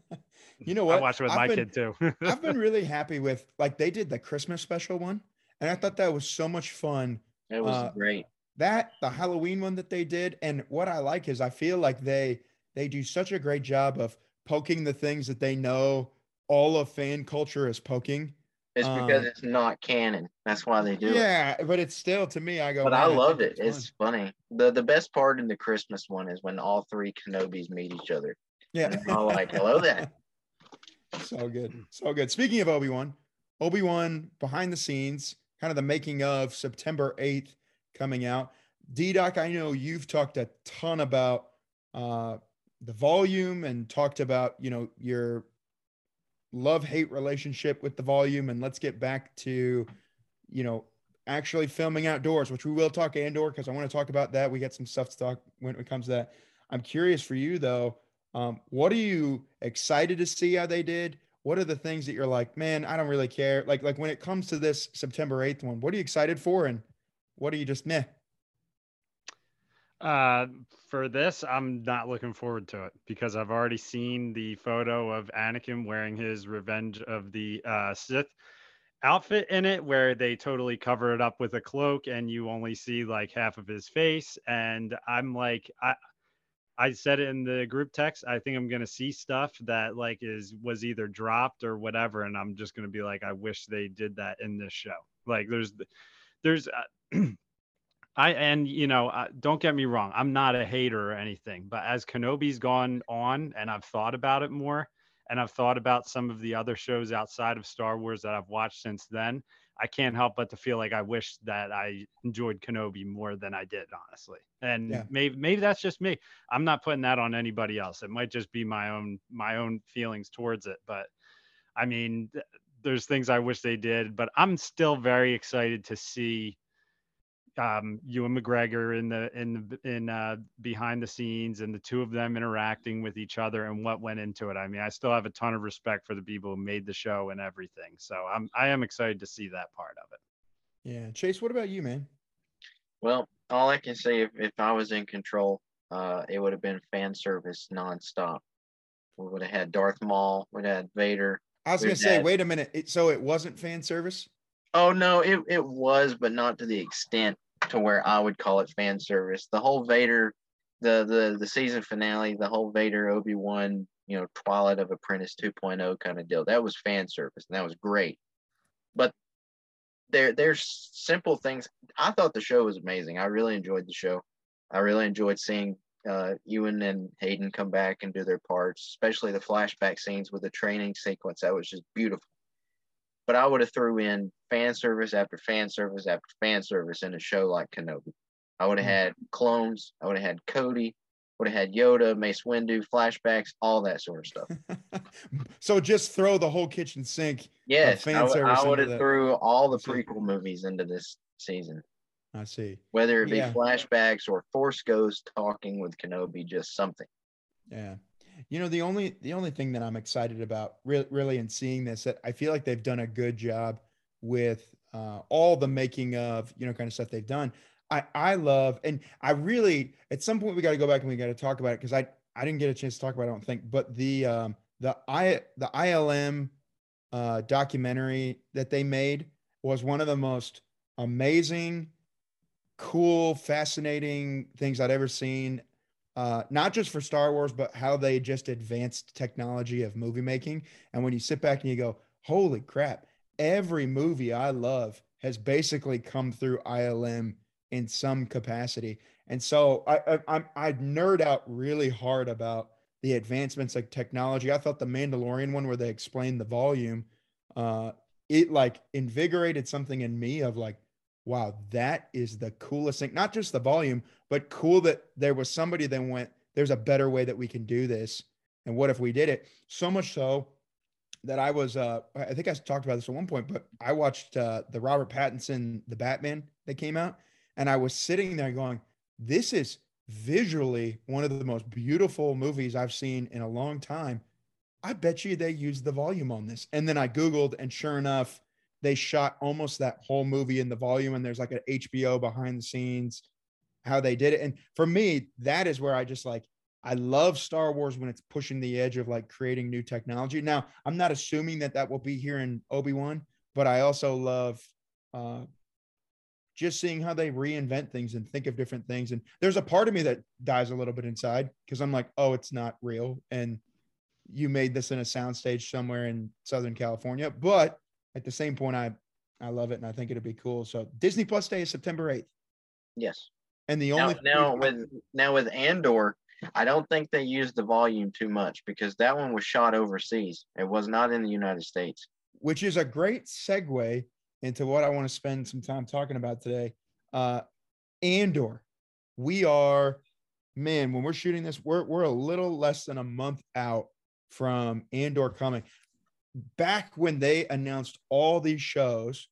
you know what? I watched it with I've my been, kid too. I've been really happy with like they did the Christmas special one, and I thought that was so much fun. It was uh, great. That the Halloween one that they did, and what I like is I feel like they they do such a great job of poking the things that they know all of fan culture is poking. It's because um, it's not canon. That's why they do yeah, it. Yeah, but it's still to me. I go. But I loved it. It's, funny. the The best part in the Christmas one is when all three Kenobis meet each other. Yeah, all like, "Hello there." So good, so good. Speaking of Obi Wan, Obi Wan behind the scenes, kind of the making of September eighth coming out. DDoc, I know you've talked a ton about uh, the volume and talked about you know your love hate relationship with the volume and let's get back to you know actually filming outdoors which we will talk andor because i want to talk about that. We got some stuff to talk when it comes to that. I'm curious for you though um, what are you excited to see how they did? What are the things that you're like man i don't really care like like when it comes to this september 8th one what are you excited for and what are you just meh uh, for this, I'm not looking forward to it because I've already seen the photo of Anakin wearing his Revenge of the uh, Sith outfit in it, where they totally cover it up with a cloak and you only see like half of his face. And I'm like, I. I said it in the group text. I think I'm gonna see stuff that like is was either dropped or whatever, and I'm just gonna be like, I wish they did that in this show. Like, there's, there's, uh, I and you know, uh, don't get me wrong, I'm not a hater or anything, but as Kenobi's gone on and I've thought about it more, and I've thought about some of the other shows outside of Star Wars that I've watched since then, I can't help but to feel like I wish that I enjoyed Kenobi more than I did, honestly. And yeah. maybe maybe that's just me. I'm not putting that on anybody else. It might just be my own my own feelings towards it. But I mean, there's things I wish they did, but I'm still very excited to see um, Ewan McGregor in the in the in uh, behind the scenes and the two of them interacting with each other and what went into it. I mean, I still have a ton of respect for the people who made the show and everything. So I'm I am excited to see that part of it. Yeah, Chase, what about you, man? Well, all I can say if, if I was in control, uh, it would have been fan service nonstop. We would have had Darth Maul, we'd have had Vader. I was gonna say, had... wait a minute. It, so it wasn't fan service? Oh no, it, it was, but not to the extent to where I would call it fan service. The whole Vader, the the the season finale, the whole Vader Obi Wan, you know, Twilight of Apprentice 2.0 kind of deal. That was fan service, and that was great. But there there's simple things. I thought the show was amazing. I really enjoyed the show. I really enjoyed seeing uh, Ewan and Hayden come back and do their parts, especially the flashback scenes with the training sequence. That was just beautiful but I would have threw in fan service after fan service after fan service in a show like Kenobi. I would have hmm. had clones. I would have had Cody. Would have had Yoda, Mace Windu, flashbacks, all that sort of stuff. so just throw the whole kitchen sink. Yes, fan I, service I would have threw all the prequel movies into this season. I see. Whether it be yeah. flashbacks or Force Ghost talking with Kenobi, just something. Yeah. You know, the only the only thing that I'm excited about really, really in seeing this that I feel like they've done a good job with uh, all the making of you know kind of stuff they've done. I I love and I really at some point we got to go back and we got to talk about it because I I didn't get a chance to talk about it, I don't think, but the um the I the ILM uh, documentary that they made was one of the most amazing, cool, fascinating things I'd ever seen uh, not just for Star Wars, but how they just advanced technology of movie making. And when you sit back and you go, holy crap, every movie I love has basically come through ILM in some capacity. And so I, I, I nerd out really hard about the advancements like technology. I thought the Mandalorian one where they explained the volume, uh, it like invigorated something in me of like, wow, that is the coolest thing. Not just the volume, but cool that there was somebody that went, there's a better way that we can do this. And what if we did it? So much so that I was, uh, I think I talked about this at one point, but I watched uh, the Robert Pattinson, the Batman that came out. And I was sitting there going, this is visually one of the most beautiful movies I've seen in a long time. I bet you they used the volume on this. And then I Googled, and sure enough, they shot almost that whole movie in the volume and there's like an HBO behind the scenes how they did it and for me that is where I just like I love Star Wars when it's pushing the edge of like creating new technology. Now, I'm not assuming that that will be here in Obi-Wan, but I also love uh just seeing how they reinvent things and think of different things. And there's a part of me that dies a little bit inside because I'm like, oh, it's not real. And you made this in a soundstage somewhere in Southern California. But at the same point, I I love it and I think it'd be cool. So Disney Plus Day is September 8th. Yes. And the only now, now with now with Andor, I don't think they used the volume too much because that one was shot overseas. It was not in the United States. Which is a great segue into what I want to spend some time talking about today. Uh Andor. We are man, when we're shooting this, we're we're a little less than a month out from Andor coming back when they announced all these shows,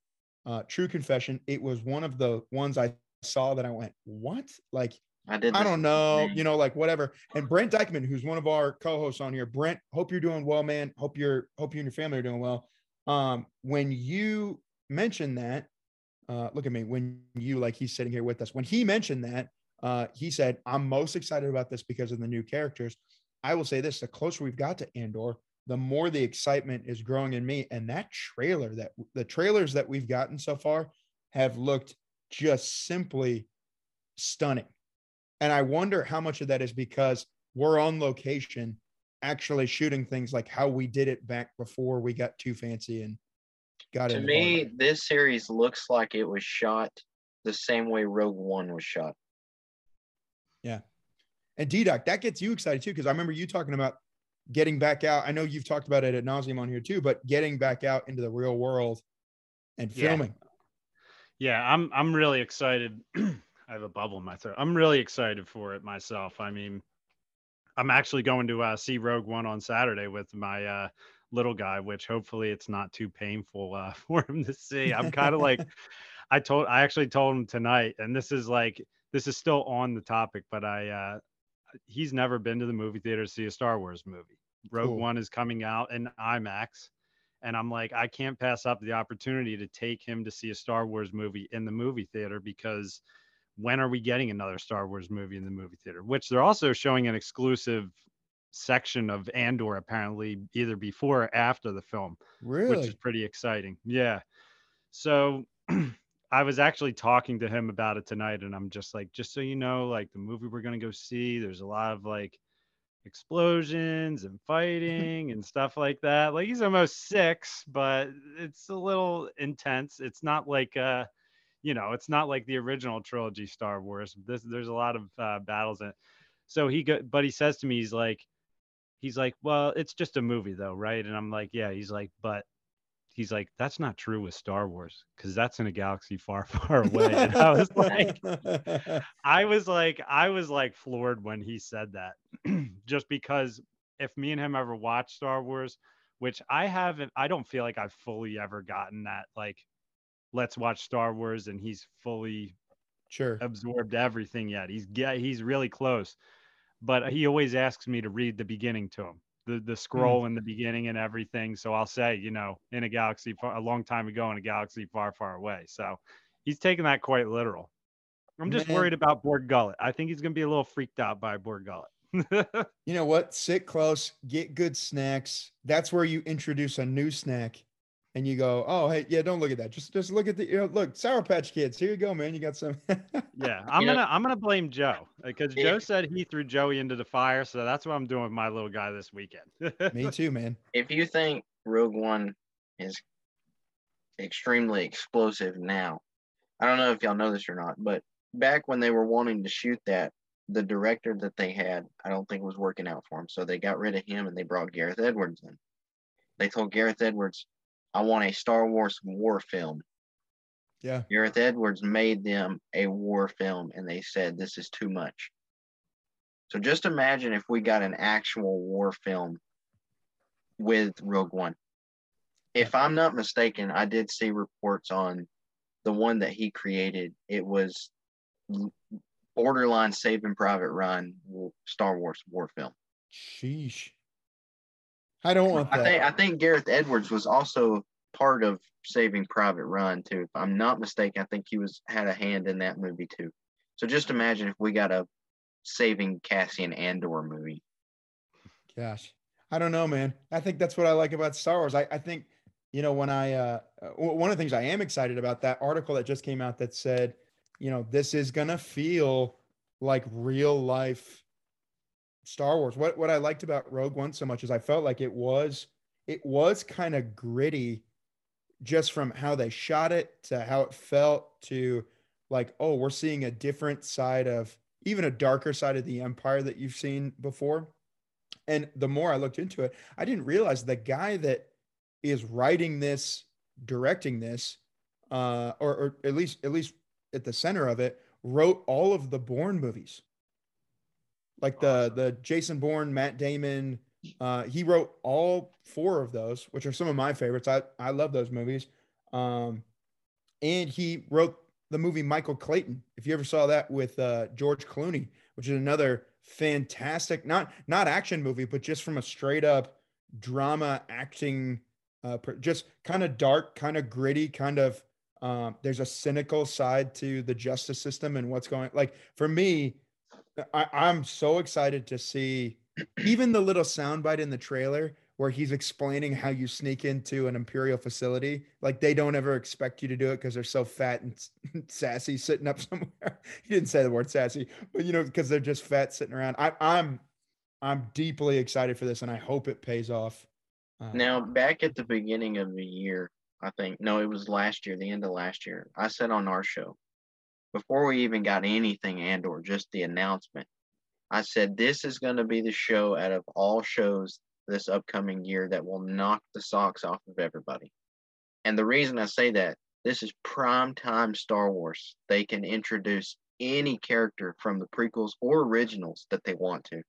uh, True Confession, it was one of the ones I saw that I went, what? Like, I. I don't know, you know, like whatever. And Brent Dykman, who's one of our co-hosts on here, Brent, hope you're doing well, man. Hope you're, hope you and your family are doing well. Um, when you mentioned that, uh, look at me. When you like, he's sitting here with us. When he mentioned that, uh, he said, "I'm most excited about this because of the new characters." I will say this: the closer we've got to Andor, the more the excitement is growing in me. And that trailer that the trailers that we've gotten so far have looked just simply stunning. And I wonder how much of that is because we're on location actually shooting things like how we did it back before we got too fancy and got it. to me this series looks like it was shot the same way rogue one was shot yeah and d-doc that gets you excited too because i remember you talking about getting back out. I know you've talked about it at nauseum on here too, but getting back out into the real world and Yeah. filming. Yeah, I'm I'm really excited. I have a bubble in my throat. I'm really excited for it myself. I mean, I'm actually going to uh, see Rogue One on Saturday with my uh, little guy, which hopefully it's not too painful uh, for him to see. I'm kind of like, I told, I actually told him tonight, and this is like, this is still on the topic, but I, uh, he's never been to the movie theater to see a Star Wars movie. Rogue Cool. One is coming out in IMAX. And I'm like, I can't pass up the opportunity to take him to see a Star Wars movie in the movie theater because when are we getting another Star Wars movie in the movie theater? Which they're also showing an exclusive section of Andor apparently either before or after the film, which is pretty exciting. Yeah. So I was actually talking to him about it tonight, and I'm just like, just so you know, like the movie we're gonna go see, there's a lot of like explosions and fighting and stuff like that. Like he's almost six, but it's a little intense. It's not like uh you know, it's not like the original trilogy Star Wars. This there's a lot of uh, battles in it. So he go, but he says to me, he's like, he's like, well, it's just a movie though, right? And I'm like, yeah. He's like, but he's like, that's not true with Star Wars because that's in a galaxy far, far away. And I was like, I was like, I was like floored when he said that, just because if me and him ever watch Star Wars, which I haven't, I don't feel like I've fully ever gotten that. Like, let's watch Star Wars, and he's fully sure. absorbed everything yet. He's yeah, he's really close, but he always asks me to read the beginning to him, the the hmm. scroll in the beginning and everything. So I'll say, you know, in a galaxy far, a long time ago in a galaxy far, far away. So he's taking that quite literal. I'm just Man. worried about Bor Gullet. I think he's gonna be a little freaked out by Bor Gullet. You know what? Sit close, get good snacks. That's where you introduce a new snack and you go, oh, hey, yeah, don't look at that. Just just look at the, you know, look, Sour Patch Kids. Here you go, man. You got some. yeah, I'm You gonna I'm gonna blame Joe uh, because Yeah. Joe said he threw Joey into the fire, so that's what I'm doing with my little guy this weekend. Me too, man. if you think Rogue One is extremely explosive now, I don't know if y'all know this or not, but back when they were wanting to shoot that, the director that they had, I don't think was working out for him. So they got rid of him and they brought Gareth Edwards in. They told Gareth Edwards, I want a Star Wars war film. Yeah. Gareth Edwards made them a war film and they said this is too much. So just imagine if we got an actual war film with Rogue One. If I'm not mistaken, I did see reports on the one that he created. It was borderline Saving Private Ryan Star Wars war film. Sheesh. I don't want I that. think I think Gareth Edwards was also part of Saving Private Ryan too. If I'm not mistaken, I think he was had a hand in that movie too. So just imagine if we got a Saving Cassian Andor movie. Gosh, I don't know, man. I think that's what I like about Star Wars. I, I think, you know, when I, uh, one of the things I am excited about that article that just came out that said, you know, this is going to feel like real life Star Wars. What, what I liked about Rogue One so much is I felt like it was, it was kind of gritty just from how they shot it to how it felt to like, oh, we're seeing a different side of even a darker side of the empire that you've seen before. And the more I looked into it, I didn't realize the guy that is writing this, directing this, uh, or, or at least at least at the center of it, wrote all of the Bourne movies. Like the the Jason Bourne, Matt Damon. Uh, he wrote all four of those, which are some of my favorites. I I love those movies. Um, and he wrote the movie Michael Clayton. If you ever saw that with uh, George Clooney, which is another fantastic, not not action movie, but just from a straight up drama acting, uh, just kind of dark, kind of gritty, kind of. Um, there's a cynical side to the justice system and what's going. Like for me, I, I'm so excited to see even the little soundbite in the trailer where he's explaining how you sneak into an imperial facility. Like they don't ever expect you to do it because they're so fat and sassy sitting up somewhere. he didn't say the word sassy, but you know, because they're just fat sitting around. I, I'm I'm deeply excited for this, and I hope it pays off. Uh, Now, back at the beginning of the year, I think, no, it was last year, the end of last year, I said on our show, before we even got anything and or just the announcement, I said, this is going to be the show out of all shows this upcoming year that will knock the socks off of everybody. And the reason I say that, this is prime time Star Wars. They can introduce any character from the prequels or originals that they want to.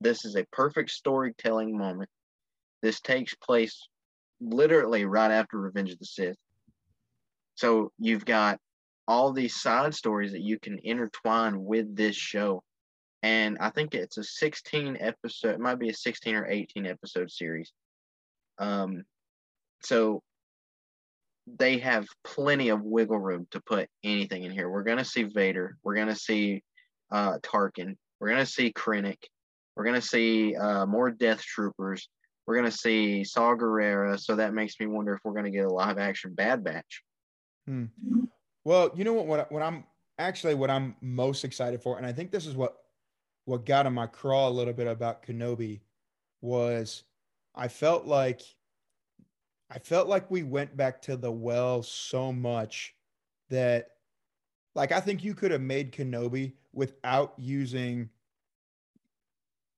This is a perfect storytelling moment. This takes place literally right after Revenge of the Sith. So you've got all these side stories that you can intertwine with this show. And I think it's a 16 episode, it might be a 16 or 18 episode series. Um, so they have plenty of wiggle room to put anything in here. We're gonna see Vader. We're gonna see uh, Tarkin. We're gonna see Krennic. We're gonna see uh, more Death Troopers. We're gonna see Saw Gerrera. So that makes me wonder if we're gonna get a live action Bad Batch. Hmm. Well, you know what? What, what I'm actually what I'm most excited for, and I think this is what what got on my craw a little bit about Kenobi was I felt like I felt like we went back to the well so much that like I think you could have made Kenobi without using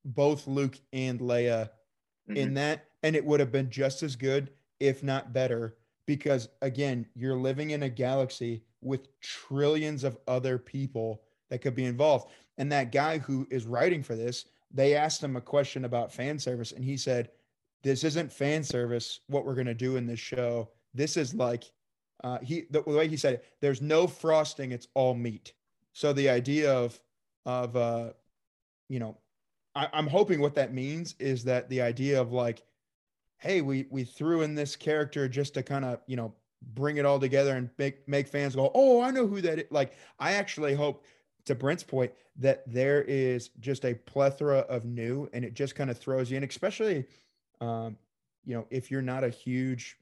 both Luke and Leia mm-hmm. in that and it would have been just as good if not better because again you're living in a galaxy with trillions of other people that could be involved. And that guy who is writing for this they asked him a question about fan service and he said this isn't fan service what we're going to do in this show. This is like uh, he the, way he said it there's no frosting it's all meat. So the idea of of uh you know I, i'm hoping what that means is that the idea of like hey we we threw in this character just to kind of you know bring it all together and make make fans go oh i know who that is like i actually hope to brent's point that there is just a plethora of new and it just kind of throws you in especially um, you know, if you're not a huge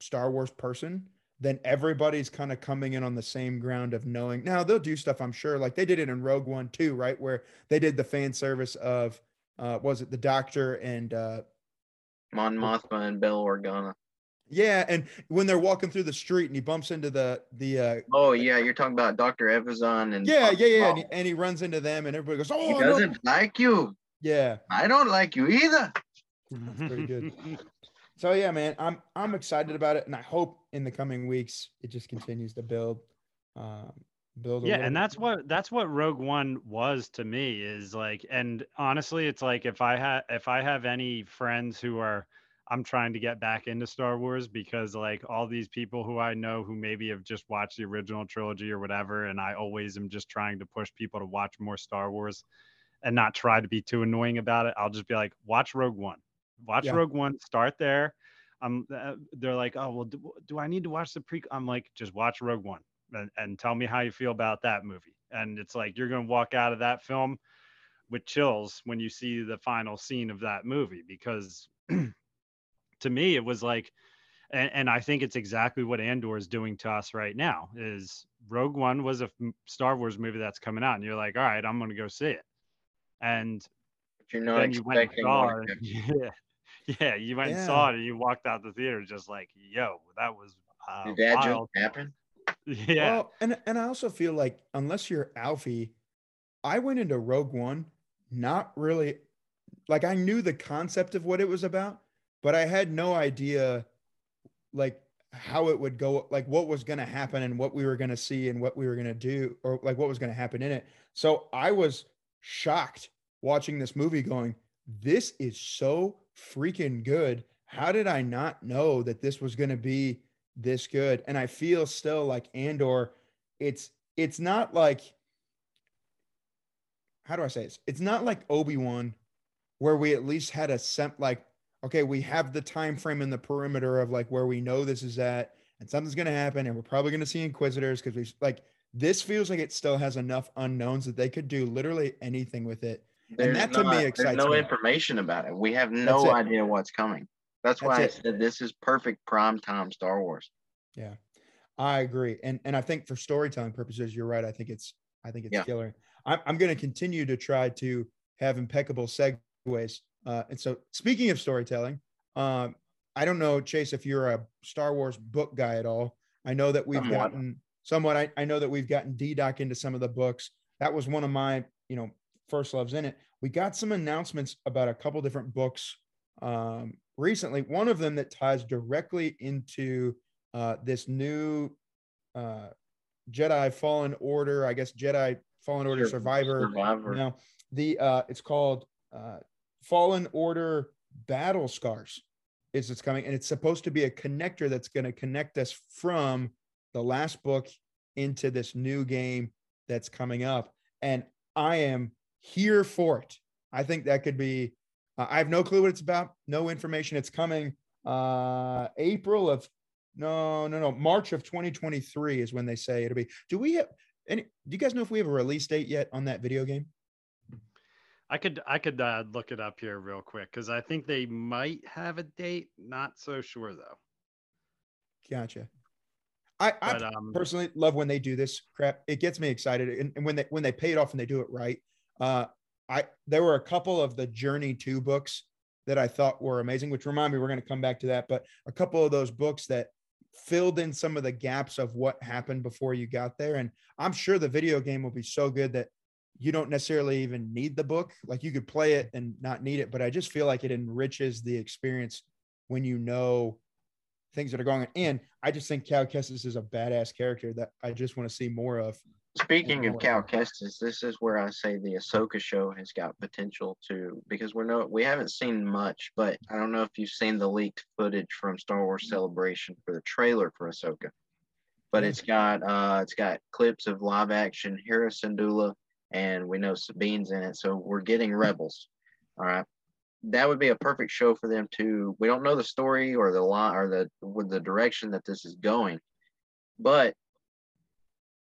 Star Wars person, then everybody's kind of coming in on the same ground of knowing. Now they'll do stuff, I'm sure, like they did it in Rogue One too, right? Where they did the fan service of, uh, was it the Doctor and uh, Mon Mothma and Bail Organa. Yeah, and when they're walking through the street and he bumps into the the uh Oh yeah, you're talking about Dr. Evazan and Yeah, yeah, yeah, and he, and he, runs into them and everybody goes, "Oh, he doesn't like you." Yeah. I don't like you either. That's pretty good. so yeah, man, I'm I'm excited about it, and I hope in the coming weeks it just continues to build. Um, build. Yeah, and that's what that's what Rogue One was to me is like, and honestly, it's like if I had if I have any friends who are I'm trying to get back into Star Wars because like all these people who I know who maybe have just watched the original trilogy or whatever, and I always am just trying to push people to watch more Star Wars and not try to be too annoying about it. I'll just be like, watch Rogue One watch yeah. Rogue One, start there. Um, uh, they're like, oh well, do, do, I need to watch the pre? I'm like, just watch Rogue One and, and tell me how you feel about that movie. And it's like you're gonna walk out of that film with chills when you see the final scene of that movie because to me it was like and, and, I think it's exactly what Andor is doing to us right now is Rogue One was a Star Wars movie that's coming out and you're like all right I'm going to go see it and if you're not then you went and saw it, yeah Yeah, you went yeah. and saw it and you walked out the theater just like, yo, that was uh, Did that wild. just happen? Yeah. Well, and and I also feel like unless you're Alfie, I went into Rogue One not really like I knew the concept of what it was about, but I had no idea like how it would go, like what was going to happen and what we were going to see and what we were going to do, or like what was going to happen in it. So I was shocked watching this movie, going, "This is so freaking good. How did I not know that this was going to be this good? And I feel still like Andor, it's it's not like how do I say this? It's not like Obi-Wan where we at least had a sem- like okay, we have the time frame in the perimeter of like where we know this is at and something's going to happen and we're probably going to see inquisitors because we like this feels like it still has enough unknowns that they could do literally anything with it there's and that to me uh, excites no me. information about it. We have no idea what's coming. That's why That's I said this is perfect prime time Star Wars. Yeah, I agree, and and I think for storytelling purposes, you're right. I think it's I think it's yeah. killer. I'm I'm going to continue to try to have impeccable segues. Uh, and so, speaking of storytelling, um, I don't know, Chase, if you're a Star Wars book guy at all. I know that we've somewhat. gotten somewhat. I, I know that we've gotten DDoc into some of the books. That was one of my, you know, First Love's in it. We got some announcements about a couple different books um, recently. One of them that ties directly into uh, this new uh, Jedi Fallen Order, I guess Jedi Fallen Order Survivor. Survivor. Now, the uh, it's called uh, Fallen Order Battle Scars. Is it's coming, and it's supposed to be a connector that's going to connect us from the last book into this new game that's coming up, and I am here for it. I think that could be. Uh, I have no clue what it's about. No information. It's coming uh April of no, no, no. March of 2023 is when they say it'll be. Do we have any? Do you guys know if we have a release date yet on that video game? I could I could uh, look it up here real quick because I think they might have a date. Not so sure though. Gotcha. I, I But um, personally love when they do this crap. It gets me excited, and, and when they when they pay it off and they do it right. Uh, I there were a couple of the Journey Two books that I thought were amazing. Which remind me, we're going to come back to that. But a couple of those books that filled in some of the gaps of what happened before you got there, and I'm sure the video game will be so good that you don't necessarily even need the book. Like you could play it and not need it, but I just feel like it enriches the experience when you know things that are going on. And I just think Cal Kestis is a badass character that I just want to see more of. Speaking of Cal Kestis, this is where I say the Ahsoka show has got potential to because we're no we haven't seen much, but I don't know if you've seen the leaked footage from Star Wars Celebration for the trailer for Ahsoka. But it's got uh it's got clips of live action Hera Syndulla and we know Sabine's in it, so we're getting Rebels. All right. That would be a perfect show for them to we don't know the story or the line or the with the direction that this is going, but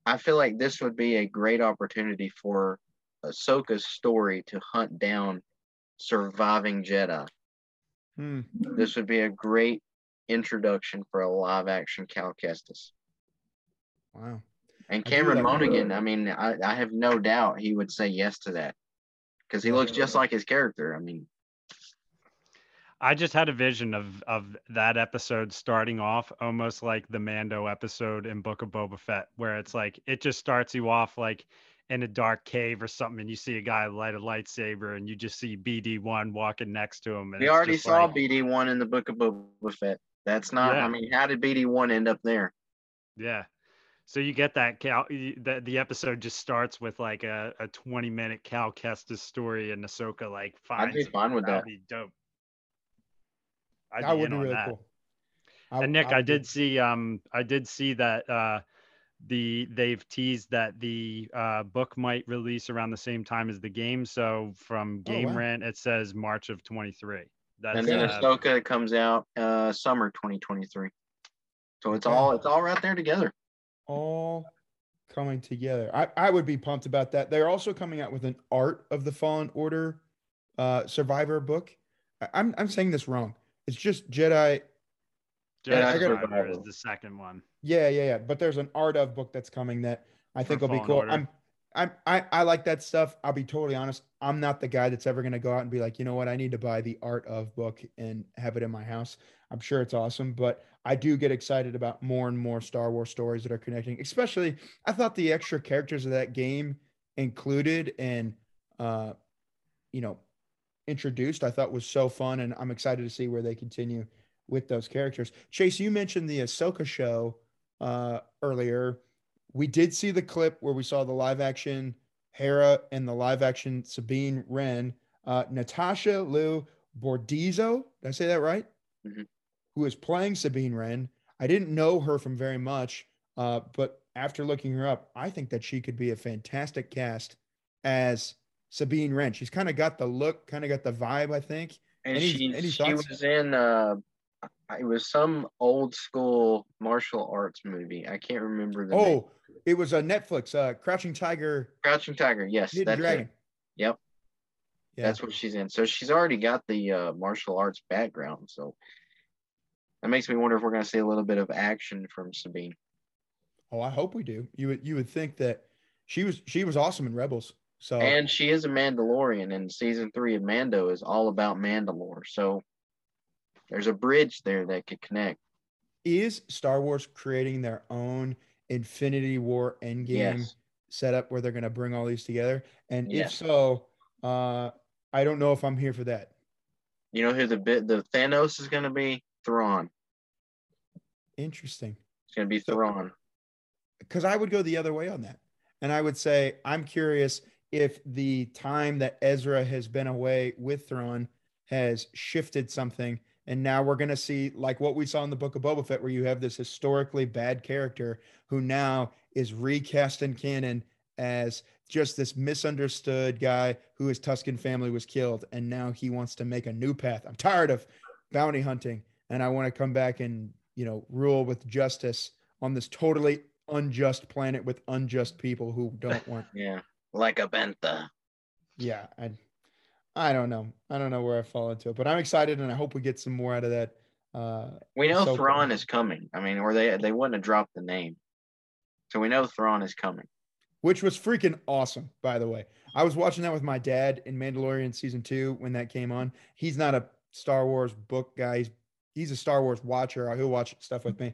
I feel like this would be a great opportunity for Ahsoka's story to hunt down surviving Jedi. Hmm. This would be a great introduction for a live action Cal Kestis. Wow. And Cameron like- Monaghan, I mean, I, I have no doubt he would say yes to that because he looks just like his character. I mean, I just had a vision of of that episode starting off almost like the Mando episode in Book of Boba Fett, where it's like it just starts you off like in a dark cave or something, and you see a guy light a lightsaber, and you just see BD one walking next to him. And we already saw like- BD one in the Book of Boba Fett. That's not. Yeah. I mean, how did BD one end up there? Yeah. So you get that Cal the, the episode just starts with like a, a 20 minute Cal Kestis story and Ahsoka like finds. I'd be fine with That'd that. be dope. I'd That be would be really that. cool. I- and Nick, I, would be- did see um I did see that uh the they've teased that the uh book might release around the same time as the game. So from Oh, Game wow. Rant it says March of 23. That's and then uh, Ahsoka comes out uh, summer 2023. So it's all it's all right there together. All coming together. I, I would be pumped about that. They're also coming out with an art of the Fallen Order uh, Survivor book. I, I'm I'm saying this wrong. It's just Jedi. Jedi Survivor is the second one. Yeah, yeah, yeah. But there's an art of book that's coming that I think will be cool. Order. I'm I'm I, I like that stuff. I'll be totally honest. I'm not the guy that's ever gonna go out and be like, you know what, I need to buy the art of book and have it in my house. I'm sure it's awesome, but I do get excited about more and more Star Wars stories that are connecting. Especially, I thought the extra characters of that game included and uh, you know, introduced, I thought was so fun, and I'm excited to see where they continue with those characters. Chase, you mentioned the Ahsoka show uh, earlier. We did see the clip where we saw the live action Hera and the live action Sabine Wren. Uh, Natasha Liu Bordizzo, did I say that right? Mhm. Who is playing Sabine Wren. I didn't know her from very much, uh, but after looking her up, I think that she could be a fantastic cast as Sabine Wren. She's kind of got the look, kind of got the vibe, I think. And Any- she any she was in uh it was some old school martial arts movie. I can't remember the name. Oh, it was a Netflix, uh, Crouching Tiger, Crouching Tiger. Yes, Hidden that's Dragon. it. Yep. Yeah. That's what she's in. So she's already got the uh, martial arts background. So that makes me wonder if we're going to see a little bit of action from Sabine. Oh, I hope we do. You would you would think that she was she was awesome in Rebels. So And she is a Mandalorian, and season three of Mando is all about Mandalore. So there's a bridge there that could connect. is Star Wars creating their own Infinity War Endgame Yes. setup where they're going to bring all these together? And if so, uh, I don't know if I'm here for that. You know who the bit the Thanos is going to be? Thrawn. Interesting. It's going to be So- Thrawn. because I would go the other way on that. And I would say, I'm curious if the time that Ezra has been away with Thrawn has shifted something. And now we're going to see, like what we saw in the book of Boba Fett, where you have this historically bad character who now is recast in canon as just this misunderstood guy who his Tuscan family was killed. And now he wants to make a new path. I'm tired of bounty hunting and I want to come back and, you know, rule with justice on this totally unjust planet with unjust people who don't want Yeah. Like a bentha. yeah i i don't know. I don't know where i fall into it but i'm excited and i hope we get some more out of that uh We know So- Thrawn is coming. I mean, or they they wouldn't have dropped the name. So we know Thrawn is coming. which was freaking awesome by the way. I was watching that with my dad in mandalorian season two when that came on. He's not a star wars book guy. He's, he's a star wars watcher. He'll watch stuff with me.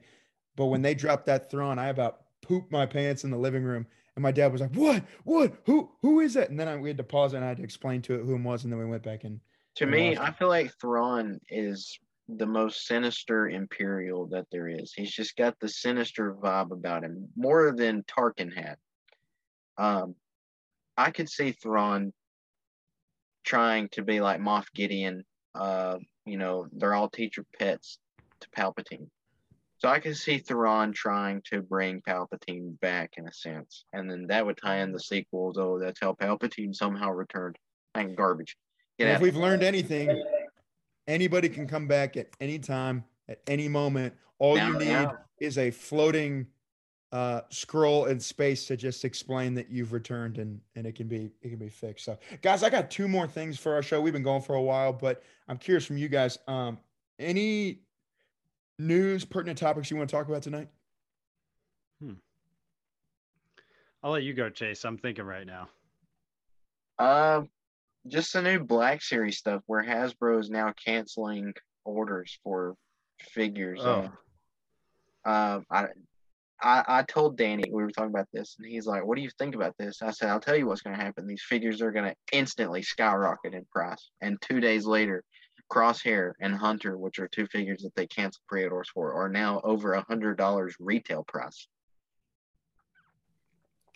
But when they dropped that Thrawn i about pooped my pants in the living room and my dad was like what what who who is that and then I, we had to pause and i had to explain to it who it was and then we went back and To me, I feel like Thrawn is the most sinister Imperial that there is. He's just got the sinister vibe about him, more than Tarkin had. Um, I could see Thrawn trying to be like Moff Gideon. Uh, you know, they're all teacher pets to Palpatine. So I can see Thrawn trying to bring Palpatine back in a sense, and then that would tie in the sequels. Oh, that's how Palpatine somehow returned. And garbage. Get if we've learned anything anybody can come back at any time at any moment all Now, you need now. is a floating uh, scroll in space to just explain that you've returned and and it can be it can be fixed. So guys, I got two more things for our show. We've been going for a while, but I'm curious from you guys. Um, any news pertinent topics you want to talk about tonight? Hmm. I'll let you go, Chase. I'm thinking right now. Uh, just the new Black Series stuff where Hasbro is now canceling orders for figures. Oh, Uh, I, I, I told Danny we were talking about this, and he's like, "What do you think about this?" I said, "I'll tell you what's going to happen. These figures are going to instantly skyrocket in price, and two days later, Crosshair and Hunter, which are two figures that they canceled pre-orders for, are now over a hundred dollars retail price."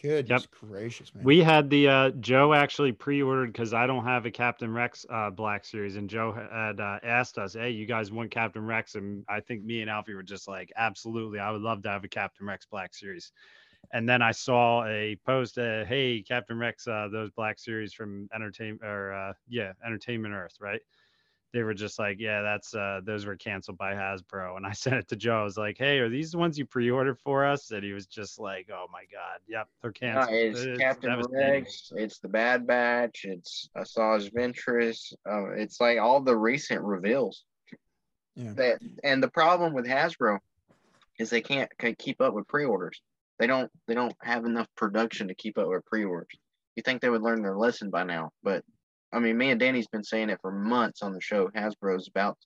Goodness gracious, man. we had the uh, Joe actually pre-ordered because I don't have a Captain Rex uh, Black Series, and Joe had uh, asked us, "Hey, you guys want Captain Rex?" And I think me and Alfie were just like, "Absolutely, I would love to have a Captain Rex Black Series." And then I saw a post, uh, "Hey, Captain Rex, uh, those Black Series from Entertainment or uh, yeah, Entertainment Earth, right?" They were just like, "Yeah, that's uh, those were canceled by Hasbro." And I sent it to Joe. I was like, "Hey, are these the ones you pre-ordered for us?" And he was just like, "Oh my god, yep, they're No, canceled." it's It's Captain devastating. Rex. It's the Bad Batch. It's Asajj Ventress. Uh, it's like all the recent reveals. Yeah. That and the problem with Hasbro is they can't c- keep up with pre-orders. They don't. They don't have enough production to keep up with pre-orders. You think they would learn their lesson by now, but I mean, me and Danny's been saying it for months on the show. Hasbro's about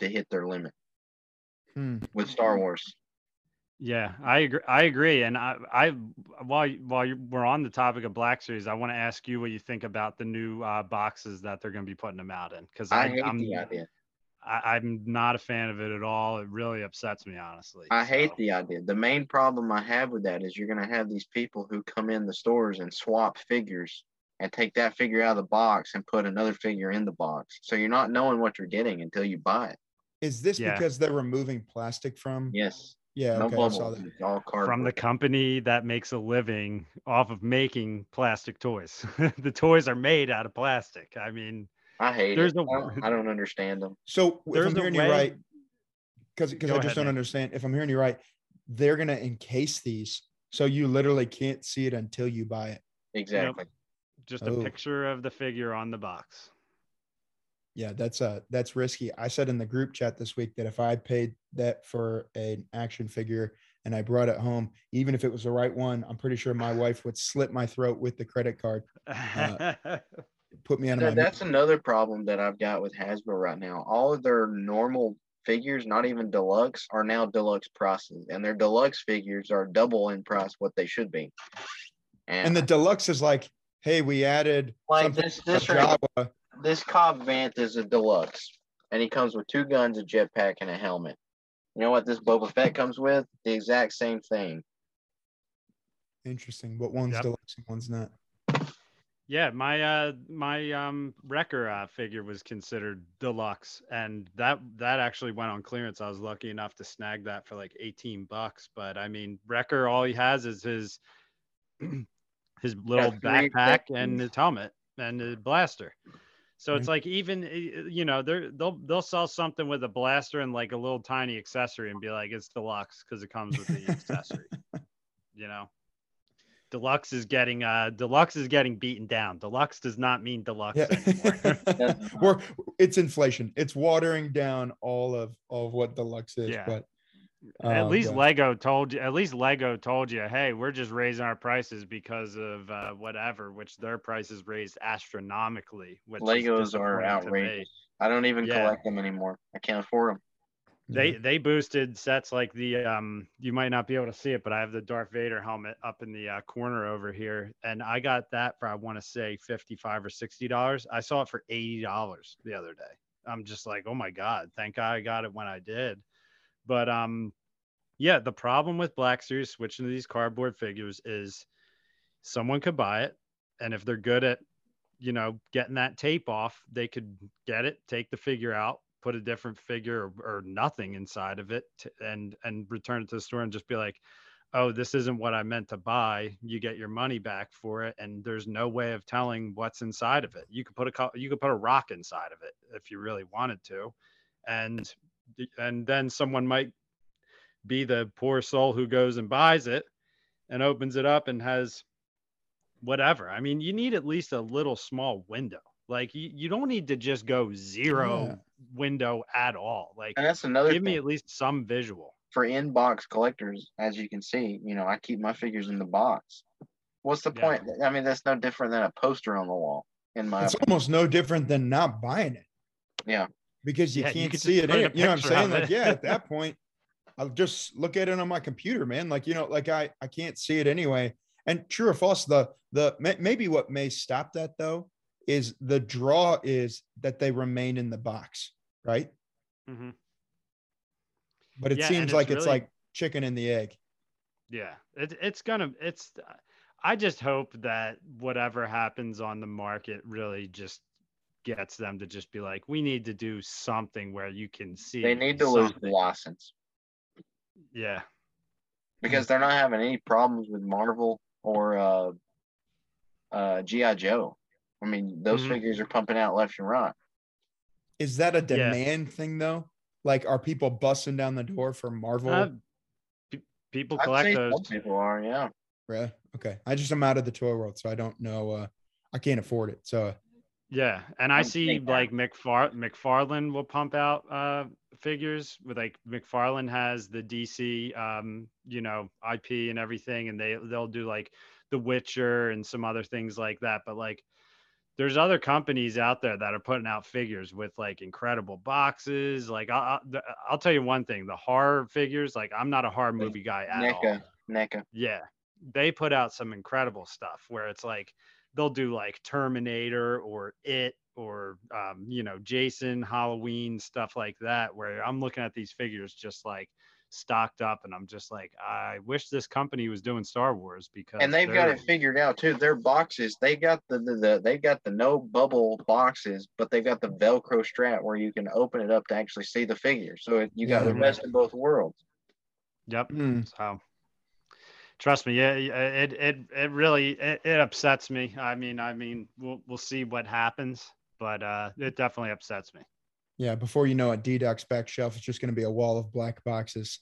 to hit their limit Hmm. with Star Wars. Yeah, I agree. I agree. And I, I, while while you, we're on the topic of Black Series, I want to ask you what you think about the new uh, boxes that they're going to be putting them out in. Because I I, hate I'm, the idea. I, I'm not a fan of it at all. It really upsets me, honestly. I hate the idea. The main problem I have with that is you're going to have these people who come in the stores and swap figures and take that figure out of the box and put another figure in the box. So you're not knowing what you're getting until you buy it. Is this Yeah. because they're removing plastic from? Yes. Yeah. no Okay. I saw bubbles. that. All cardboard. from the company that makes a living off of making plastic toys. the toys are made out of plastic. I mean, I hate there's it. a- I don't, I don't understand them. So if I'm a hearing you right, because because I just ahead, don't Nick. understand. If I'm hearing you right, they're gonna encase these, so you literally can't see it until you buy it. Exactly. Just Oh. a picture of the figure on the box. Yeah, that's uh that's risky. I said in the group chat this week that if I paid that for an action figure and I brought it home, even if it was the right one, I'm pretty sure my wife would slit my throat with the credit card, Uh, put me out of That- my. that's another problem that I've got with Hasbro right now. All of their normal figures, not even deluxe, are now deluxe prices, and their deluxe figures are double in price what they should be. and the deluxe is like, hey, we added Like this- this right- Java. this Cobb Vanth is a deluxe, and he comes with two guns, a jetpack, and a helmet. You know what this Boba Fett comes with? The exact same thing. Interesting. But one's Yep. deluxe and one's not. Yeah, my uh my um Wrecker uh, figure was considered deluxe, and that that actually went on clearance. I was lucky enough to snag that for like eighteen bucks. But I mean, Wrecker, all he has is his his little three backpack and sections. his helmet and the blaster. So it's like even you know they're they'll they'll sell something with a blaster and like a little tiny accessory and be like it's deluxe because it comes with the accessory. You know, deluxe is getting uh deluxe is getting beaten down. Deluxe does not mean deluxe anymore. We're it's inflation. It's watering down all of all of what deluxe is. Yeah. But at oh, least God. Lego told you. At least Lego told you, hey, we're just raising our prices because of uh, whatever, which their prices raised astronomically. Which Legos are disappointing to me. outrageous. I don't even Yeah. collect them anymore. I can't afford them. They Yeah. they boosted sets like the um you might not be able to see it, but I have the Darth Vader helmet up in the uh, corner over here, and I got that for I want to say fifty five or sixty dollars. I saw it for eighty dollars the other day. I'm just like, oh my god, thank God I got it when I did. But um, yeah, the problem with Black Series switching to these cardboard figures is someone could buy it, and if they're good at you know getting that tape off, they could get it, take the figure out, put a different figure or, or nothing inside of it t- and and return it to the store and just be like oh this isn't what i meant to buy. You get your money back for it and there's no way of telling what's inside of it. You could put a you could put a rock inside of it if you really wanted to and and then someone might be the poor soul who goes and buys it and opens it up and has whatever i mean you need at least a little small window like you, you don't need to just go zero Yeah. window at all like And that's another give me at least some visual for in-box collectors, as you can see, you know, I keep my figures in the box. What's the Yeah. point? I mean, that's no different than a poster on the wall. In my it's almost no different than not buying it. Yeah. Because you Yeah, can't could see it. You know what I'm saying? Like, yeah, at that point, I'll just look at it on my computer, man. Like, you know, like I I can't see it anyway. And true or false, the the maybe what may stop that though is the draw is that they remain in the box, right? Mm-hmm. But it Yeah, seems it's like it's really- like chicken and the egg. yeah it, it's gonna it's i just hope that whatever happens on the market really just gets them to just be like we need to do something where you can see they need to lose the license yeah because they're not having any problems with Marvel or uh, uh, GI Joe. I mean, those Mhm. figures are pumping out left and right. Is that a Yeah. demand thing though? Like, are people busting down the door for Marvel? Uh, pe- people I'd collect say those people are, yeah. Really? Okay. I just am out of the toy world, so I don't know. Uh, I can't afford it. So Yeah, and I see like McFar McFarlane will pump out uh figures with like McFarlane has the DC um you know IP and everything, and they they'll do like The Witcher and some other things like that. But like, there's other companies out there that are putting out figures with like incredible boxes. Like I'll I'll, tell you one thing: the horror figures. Like I'm not a horror movie guy at all. NECA, NECA. Yeah, they put out some incredible stuff where it's like they'll do like Terminator or It or um, you know Jason, Halloween stuff like that. Where I'm looking at these figures just like stocked up, and I'm just like, I wish this company was doing Star Wars because And they've got it figured out too. Their boxes, they got the, the, the they got the no bubble boxes, but they've got the Velcro strap where you can open it up to actually see the figure. So it, you got the Yeah. best of both worlds. Yep. hmm, So trust me, yeah, yeah, it it it really it, it upsets me. I mean, I mean, we'll we'll see what happens, but uh, it definitely upsets me. yeah, before you know it, DDoc's back shelf is just going to be a wall of black boxes.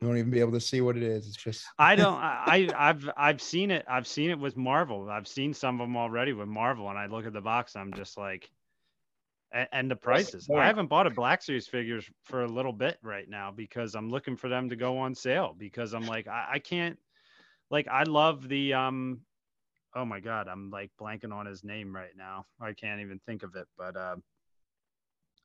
You won't even be able to see what it is. It's just I don't. I I've I've seen it. I've seen it with Marvel. I've seen some of them already with Marvel, and I look at the box. I'm just like, and, and the prices. I haven't bought a Black Series figures for a little bit right now because I'm looking for them to go on sale because I'm like I, I can't. Like I love the um. Oh my God, I'm like blanking on his name right now. I can't even think of it, but uh,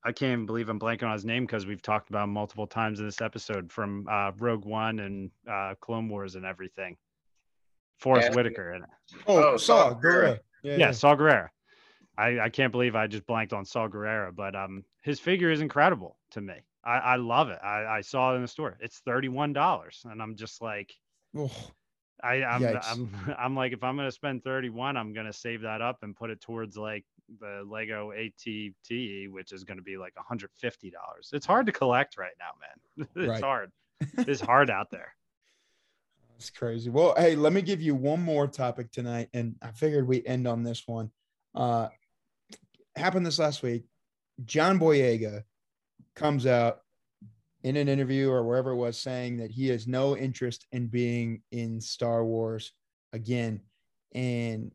I can't even believe I'm blanking on his name because we've talked about him multiple times in this episode from uh, Rogue One and uh, Clone Wars and everything. Forrest Yeah. Whitaker in it. oh, Oh, Saw Saw Gerrera. Gerrera. Yeah, Yeah, Saw Gerrera. I, I can't believe I just blanked on Saul Gerrera, but um, his figure is incredible to me. I, I love it. I, I saw it in the store. It's thirty one dollars, and I'm just like, Oh, I, I'm, I'm, I'm like, if I'm gonna spend 31, I'm gonna save that up and put it towards like the Lego ATT, which is gonna be like 150 dollars. It's hard to collect right now, man. it's Right. hard. It's hard out there. That's crazy. Well, hey, let me give you one more topic tonight, and I figured we end on this one. Uh, happened this last week. John Boyega comes out in an interview or wherever it was saying that he has no interest in being in Star Wars again, and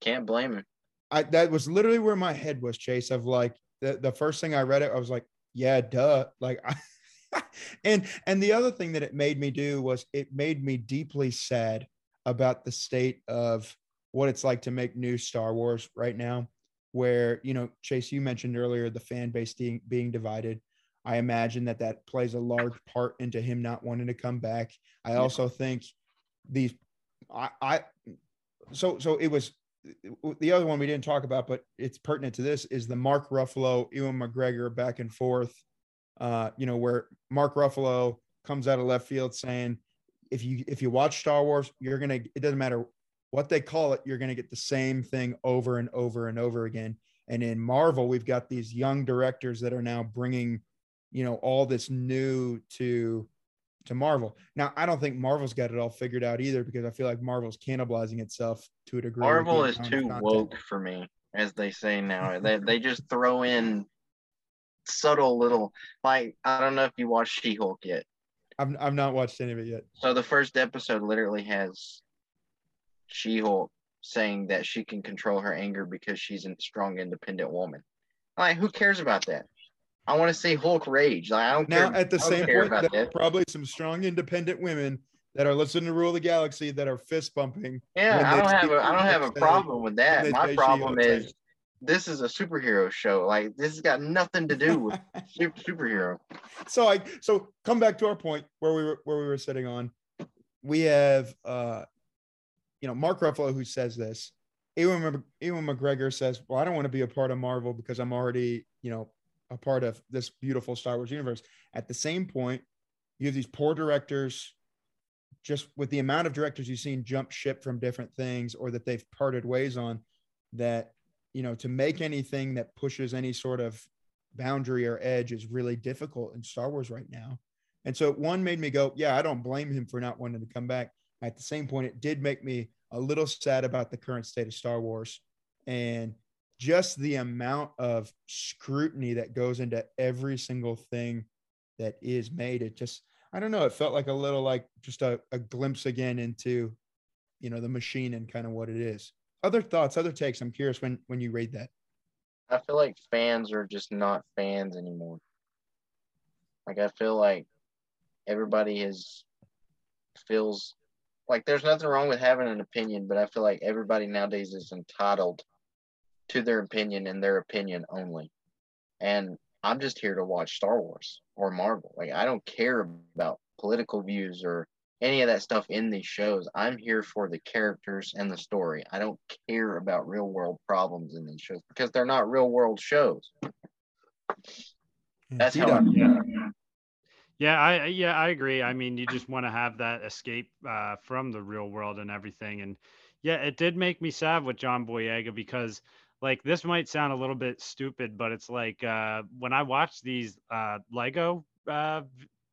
Can't blame him. I that was literally where my head was, Chase. Of like the the first thing I read it, I was like, yeah, duh. Like, I, and and the other thing that it made me do was it made me deeply sad about the state of what it's like to make new Star Wars right now. Where you know, Chase, you mentioned earlier the fan base being being divided. I imagine that that plays a large part into him not wanting to come back. I Yeah. also think these, I, I, so so it was the other one we didn't talk about, but it's pertinent to this is the Mark Ruffalo, Ewan McGregor back and forth. Uh, you know, where Mark Ruffalo comes out of left field saying, if you if you watch Star Wars, you're gonna it doesn't matter what they call it, you're gonna get the same thing over and over and over again. And in Marvel, we've got these young directors that are now bringing, you know, all this new to to Marvel. Now, I don't think Marvel's got it all figured out either because I feel like Marvel's cannibalizing itself to a degree. Marvel is too content. woke for me, as they say now. they they just throw in subtle little like I don't know if you watched She-Hulk yet. I've, I've not watched any of it yet. So the first episode literally has She-Hulk saying that she can control her anger because she's a strong, independent woman. Like, who cares about that? I want to say Hulk rage. Like, I don't Now, care. at the same point, about there probably some strong, independent women that are listening to Rule of the Galaxy that are fist bumping. Yeah, I don't have a I don't have a problem with that. My problem is this is a superhero show. Like, this has got nothing to do with super, superhero. so I so come back to our point where we were where we were sitting on. We have uh you know Mark Ruffalo who says this. Ewan, Ewan McGregor says, "Well, I don't want to be a part of Marvel because I'm already you know a part of this beautiful Star Wars universe." At the same point, you have these poor directors. Just with the amount of directors you've seen jump ship from different things or that they've parted ways on, that you know to make anything that pushes any sort of boundary or edge is really difficult in Star Wars right now. And so one made me go, yeah, I don't blame him for not wanting to come back. At the same point, it did make me a little sad about the current state of Star Wars and just the amount of scrutiny that goes into every single thing that is made. It just, I don't know, it felt like a little like just a, a glimpse again into, you know, the machine and kind of what it is. Other thoughts, other takes. I'm curious when when you read that. I feel like fans are just not fans anymore. Like I feel like everybody is feels like there's nothing wrong with having an opinion, but I feel like everybody nowadays is entitled to their opinion and their opinion only. And I'm just here to watch Star Wars or Marvel. Like I don't care about political views or any of that stuff in these shows. I'm here for the characters and the story. I don't care about real world problems in these shows because they're not real world shows. That's how I T-Dog. feel. Yeah, I yeah, I agree. I mean, you just want to have that escape uh, from the real world and everything. And yeah, it did make me sad with John Boyega because like this might sound a little bit stupid, but it's like uh, when I watch these uh, Lego uh,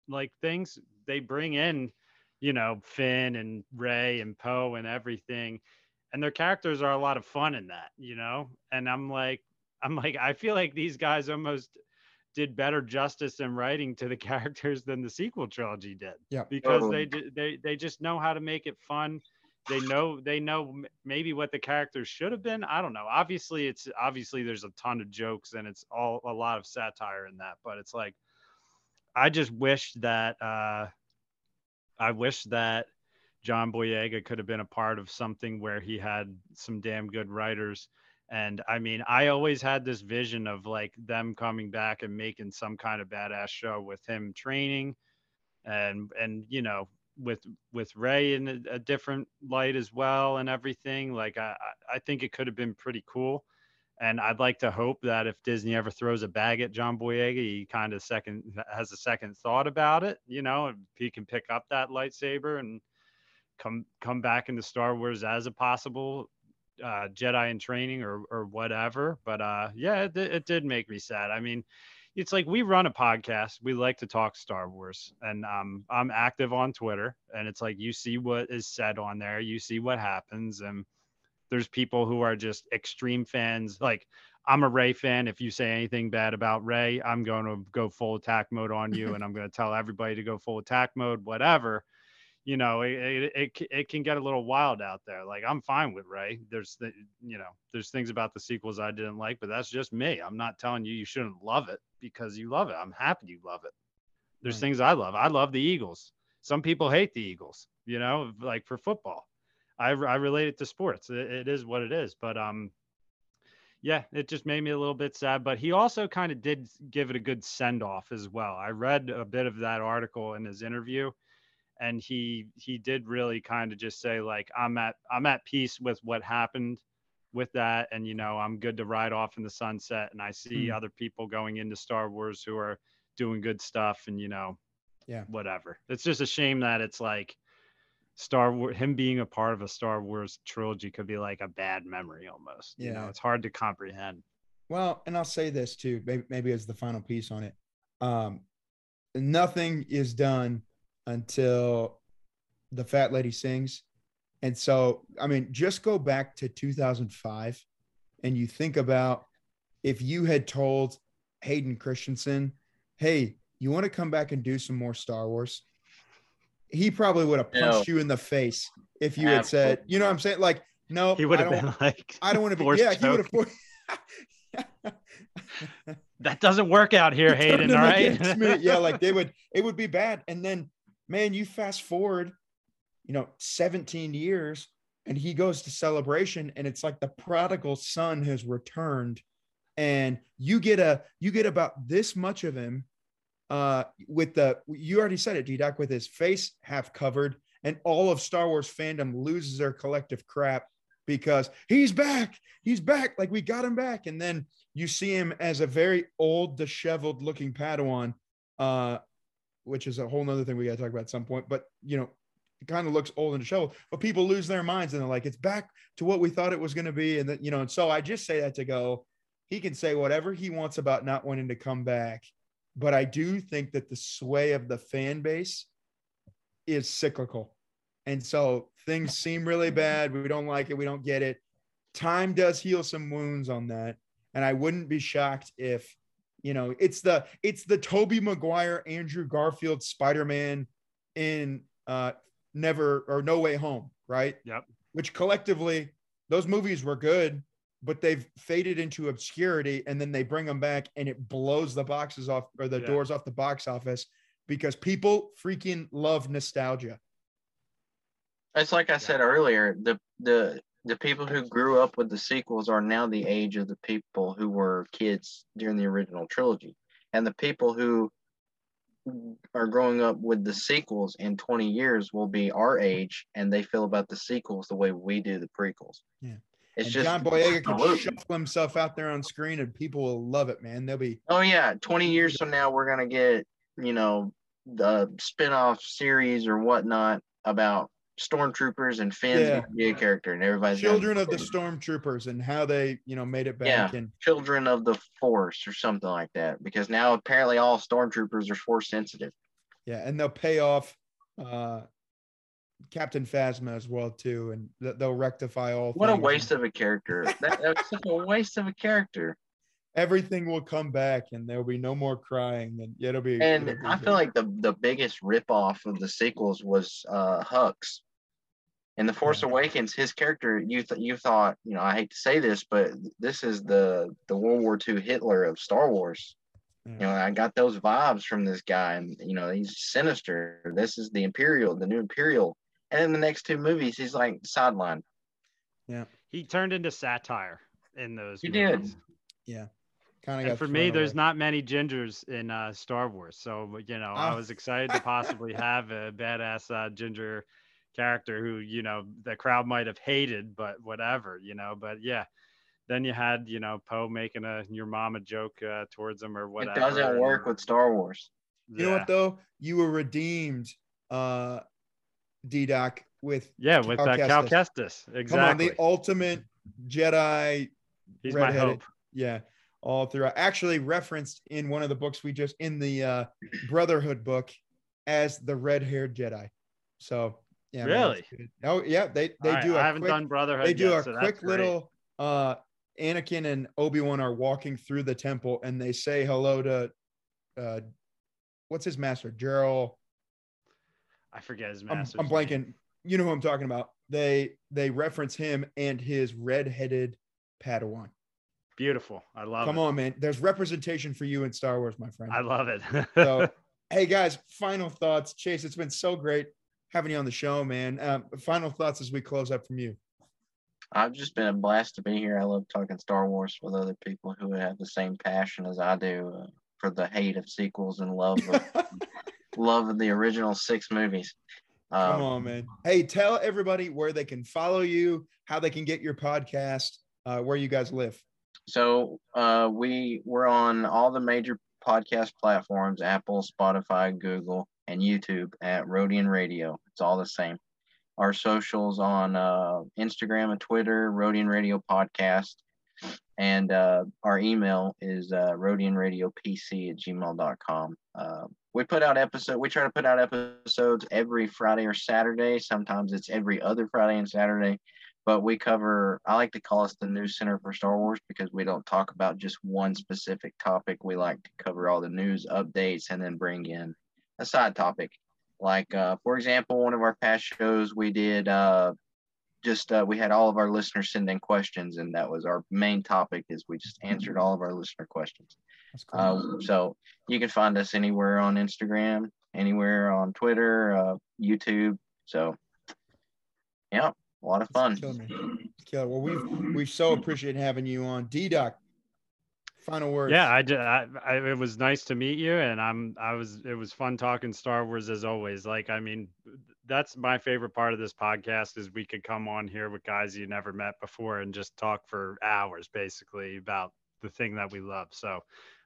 like things, they bring in, you know, Finn and Rey and Poe and everything, and their characters are a lot of fun in that, you know. And I'm like, I'm like, I feel like these guys almost did better justice in writing to the characters than the sequel trilogy did. Yeah. Because Totally. they they they just know how to make it fun. They know they know maybe what the characters should have been. I don't know. Obviously, it's obviously there's a ton of jokes and it's all a lot of satire in that. But it's like, I just wish that uh, I wish that John Boyega could have been a part of something where he had some damn good writers and I mean, I always had this vision of like them coming back and making some kind of badass show with him training and and you know with with Rey in a, a different light as well and everything. Like I I think it could have been pretty cool. And I'd like to hope that if Disney ever throws a bag at John Boyega, he kind of second has a second thought about it. You know, he can pick up that lightsaber and come come back into Star Wars as a possible uh, Jedi in training or or whatever. But uh, yeah, it, it did make me sad. I mean, it's like we run a podcast. We like to talk Star Wars, and um, I'm active on Twitter. And it's like you see what is said on there, you see what happens, and there's people who are just extreme fans. Like I'm a Rey fan. If you say anything bad about Rey, I'm going to go full attack mode on you, and I'm going to tell everybody to go full attack mode, whatever. You know, it, it, it, it can get a little wild out there. Like I'm fine with Rey. There's the, you know, there's things about the sequels I didn't like, but that's just me. I'm not telling you you shouldn't love it because you love it. I'm happy you love it. There's right. things I love. I love the Eagles. Some people hate the Eagles, you know, like for football. I, I relate it to sports. It, it is what it is. But um, yeah, it just made me a little bit sad. But he also kind of did give it a good send off as well. I read a bit of that article in his interview, and he he did really kind of just say like I'm at I'm at peace with what happened with that, and you know I'm good to ride off in the sunset. And I see mm. other people going into Star Wars who are doing good stuff, and you know, yeah, whatever. It's just a shame that it's like Star Wars, him being a part of a Star Wars trilogy could be like a bad memory almost. Yeah. You know, it's hard to comprehend. Well, and I'll say this too, maybe, maybe as the final piece on it. Um, nothing is done until the fat lady sings. And so, I mean, just go back to 2005 and you think about if you had told Hayden Christensen, hey, you want to come back and do some more Star Wars? he probably would have punched no. you in the face if you had said, you know what I'm saying? Like, no, he would have been like, I don't want to be, yeah, he would have. that doesn't work out here, Hayden. All right. yeah, like they would, it would be bad. And then, man, you fast forward, you know, 17 years, and he goes to celebration, and it's like the prodigal son has returned, and you get a, you get about this much of him uh, with the you already said it, DDoc, with his face half covered, and all of Star Wars fandom loses their collective crap because he's back, he's back, like we got him back, and then you see him as a very old, disheveled looking Padawan, uh, which is a whole nother thing we got to talk about at some point. But you know, it kind of looks old and disheveled, but people lose their minds and they're like, it's back to what we thought it was going to be, and that you know, and so I just say that to go. He can say whatever he wants about not wanting to come back but I do think that the sway of the fan base is cyclical. And so things seem really bad. We don't like it. We don't get it. Time does heal some wounds on that. And I wouldn't be shocked if, you know, it's the it's the Tobey Maguire, Andrew Garfield, Spider-Man in uh never or no way home, right? Yep. Which collectively those movies were good, but they've faded into obscurity and then they bring them back and it blows the boxes off or the yeah. doors off the box office because people freaking love nostalgia. It's like I said earlier, the the the people who grew up with the sequels are now the age of the people who were kids during the original trilogy. And the people who are growing up with the sequels in 20 years will be our age and they feel about the sequels the way we do the prequels. Yeah. It's and just John Boyega can shuffle himself out there on screen, and people will love it, man. They'll be. Oh yeah, twenty years from now, we're gonna get you know the spin-off series or whatnot about stormtroopers and Finn's yeah. be a character, and everybody's children of the stormtroopers and how they you know made it back. Yeah, and children of the Force or something like that, because now apparently all stormtroopers are Force sensitive. Yeah, and they'll pay off uh, Captain Phasma as well too, and they'll rectify all. What a waste of a character! that, that's such a waste of a character. Everything will come back, and there'll be no more crying, and it'll be. And it'll be I feel like the the biggest ripoff of the sequels was uh Hux. In the Force yeah. Awakens, his character, you th- you thought, you know, I hate to say this, but this is the the World War II Hitler of Star Wars. Yeah. You know, I got those vibes from this guy, and you know, he's sinister. This is the Imperial, the new Imperial and in the next two movies, he's like sidelined. Yeah. He turned into satire in those. He movies. did. Yeah. Kind of. For me, away. there's not many gingers in uh, Star Wars, so you know, oh. I was excited to possibly have a badass uh, ginger character who you know the crowd might have hated, but whatever, you know. But yeah, then you had you know Poe making a your mama joke uh, towards him or whatever. It doesn't work with Star Wars. You know what though? You were redeemed, uh, DDoc, with Yeah, with Cal that Cal Kestis. Kestis. Exactly. come on the ultimate Jedi. He's my hope. Yeah, all throughout. Actually referenced in one of the books we just in the uh, Brotherhood book as the red-haired Jedi. So yeah, man. Oh yeah, they they All right, do. I a haven't quick, done Brotherhood. they do yet, a so quick little uh anakin and obi-wan are walking through the temple and they say hello to uh what's his master Jaro I forget his I'm, I'm name. blanking you know who i'm talking about they they reference him and his red-headed padawan Beautiful. I love it. come it. on man there's representation for you in star wars my friend I love it. so hey guys final thoughts chase it's been so great having you on the show man um, final thoughts as we close up from you I've just been a blast to be here. I love talking Star Wars with other people who have the same passion as I do uh, for the hate of sequels and love of, love of the original six movies. Come Um, on, man. Hey, tell everybody where they can follow you, how they can get your podcast, uh, where you guys live. So uh, we we're on all the major podcast platforms: Apple, Spotify, Google, and YouTube at Rodian Radio. It's all the same. Our socials on uh, Instagram and Twitter, Rodian Radio Podcast, and uh, our email is uh, rodianradiopc at gmail.com. Uh, we put out episode. We try to put out episodes every Friday or Saturday. Sometimes it's every other Friday and Saturday but we cover i like to call us the news center for star wars because we don't talk about just one specific topic we like to cover all the news updates and then bring in a side topic like uh, for example one of our past shows we did uh, just uh, we had all of our listeners send in questions and that was our main topic is we just answered all of our listener questions That's cool. uh, so you can find us anywhere on instagram anywhere on twitter uh, youtube so yeah a lot of fun Kill me. Kill. Well, we've we so appreciate having you on. DDoc. Final words. yeah, I, ju- I, I, it was nice to meet you, and I'm, I was, it was fun talking Star Wars as always. Like, I mean, that's my favorite part of this podcast is we could come on here with guys you never met before and just talk for hours, basically about the thing that we love. So,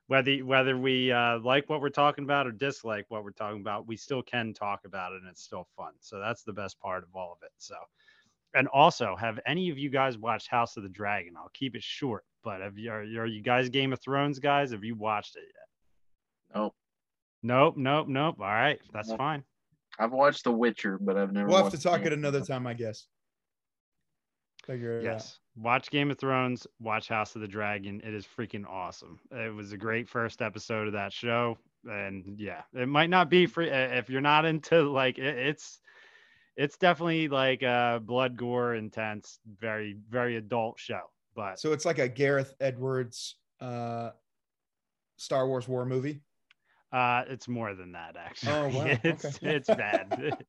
whether whether we uh, like what we're talking about or dislike what we're talking about, we still can talk about it, and it's still fun. So that's the best part of all of it. So. And also, have any of you guys watched House of the Dragon? I'll keep it short, but have you, are, are you guys Game of Thrones guys? Have you watched it yet? Nope. Nope, nope, nope. All right, that's Nope. fine. I've watched The Witcher, but I've never. We'll have to talk Game at another time, I guess. Figure it Yes. Watch Game of Thrones, watch House of the Dragon. It is freaking awesome. It was a great first episode of that show. And yeah, it might not be for if you're not into like it, it's it's definitely like uh blood gore intense, very, very adult show. But. So it's like a Gareth Edwards uh Star Wars war movie. Uh, it's more than that, actually. Oh, wow. it's Okay. it's bad.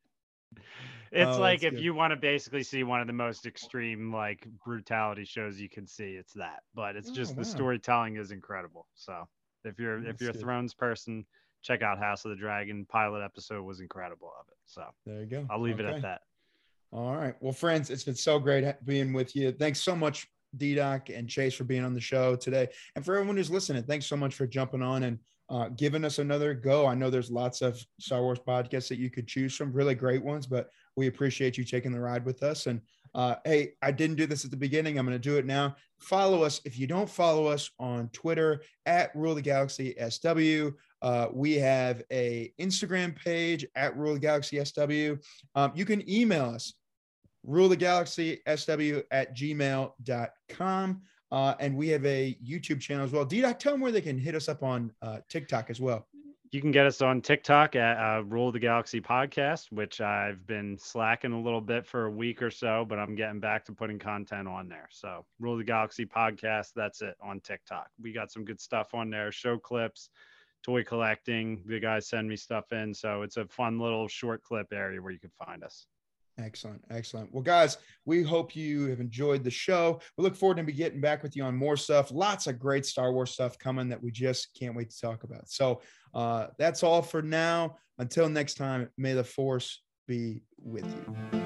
it's Oh, like if good. you want to basically see one of the most extreme like brutality shows you can see, it's that. But it's Oh, just wow. the storytelling is incredible. So if you're if That's you're a. Thrones person, check out House of the Dragon. Pilot episode was incredible of it. So There you go. I'll leave it at that. All right. Well, friends, it's been so great being with you. Thanks so much, DDoc and Chase, for being on the show today. And for everyone who's listening, thanks so much for jumping on and uh, giving us another go. I know there's lots of Star Wars podcasts that you could choose from, really great ones, but we appreciate you taking the ride with us. And uh, hey, I didn't do this at the beginning. I'm going to do it now. Follow us. If you don't follow us on Twitter at Rule the Galaxy SW, uh, we have a Instagram page at Rule the Galaxy SW. Um, you can email us rule the galaxy sw at gmail.com uh, and we have a youtube channel as well DDoc, tell them where they can hit us up on uh, tiktok as well You can get us on TikTok at uh, Rule the Galaxy Podcast, which I've been slacking a little bit for a week or so, but I'm getting back to putting content on there. So, Rule the Galaxy Podcast, that's it on TikTok. We got some good stuff on there show clips, toy collecting. The guys send me stuff in. So, it's a fun little short clip area where you can find us. Excellent excellent. Well guys we hope you have enjoyed the show. We look forward to be getting back with you on more stuff. Lots of great star wars stuff coming that we just can't wait to talk about. So uh, that's all for now. Until next time may the force be with you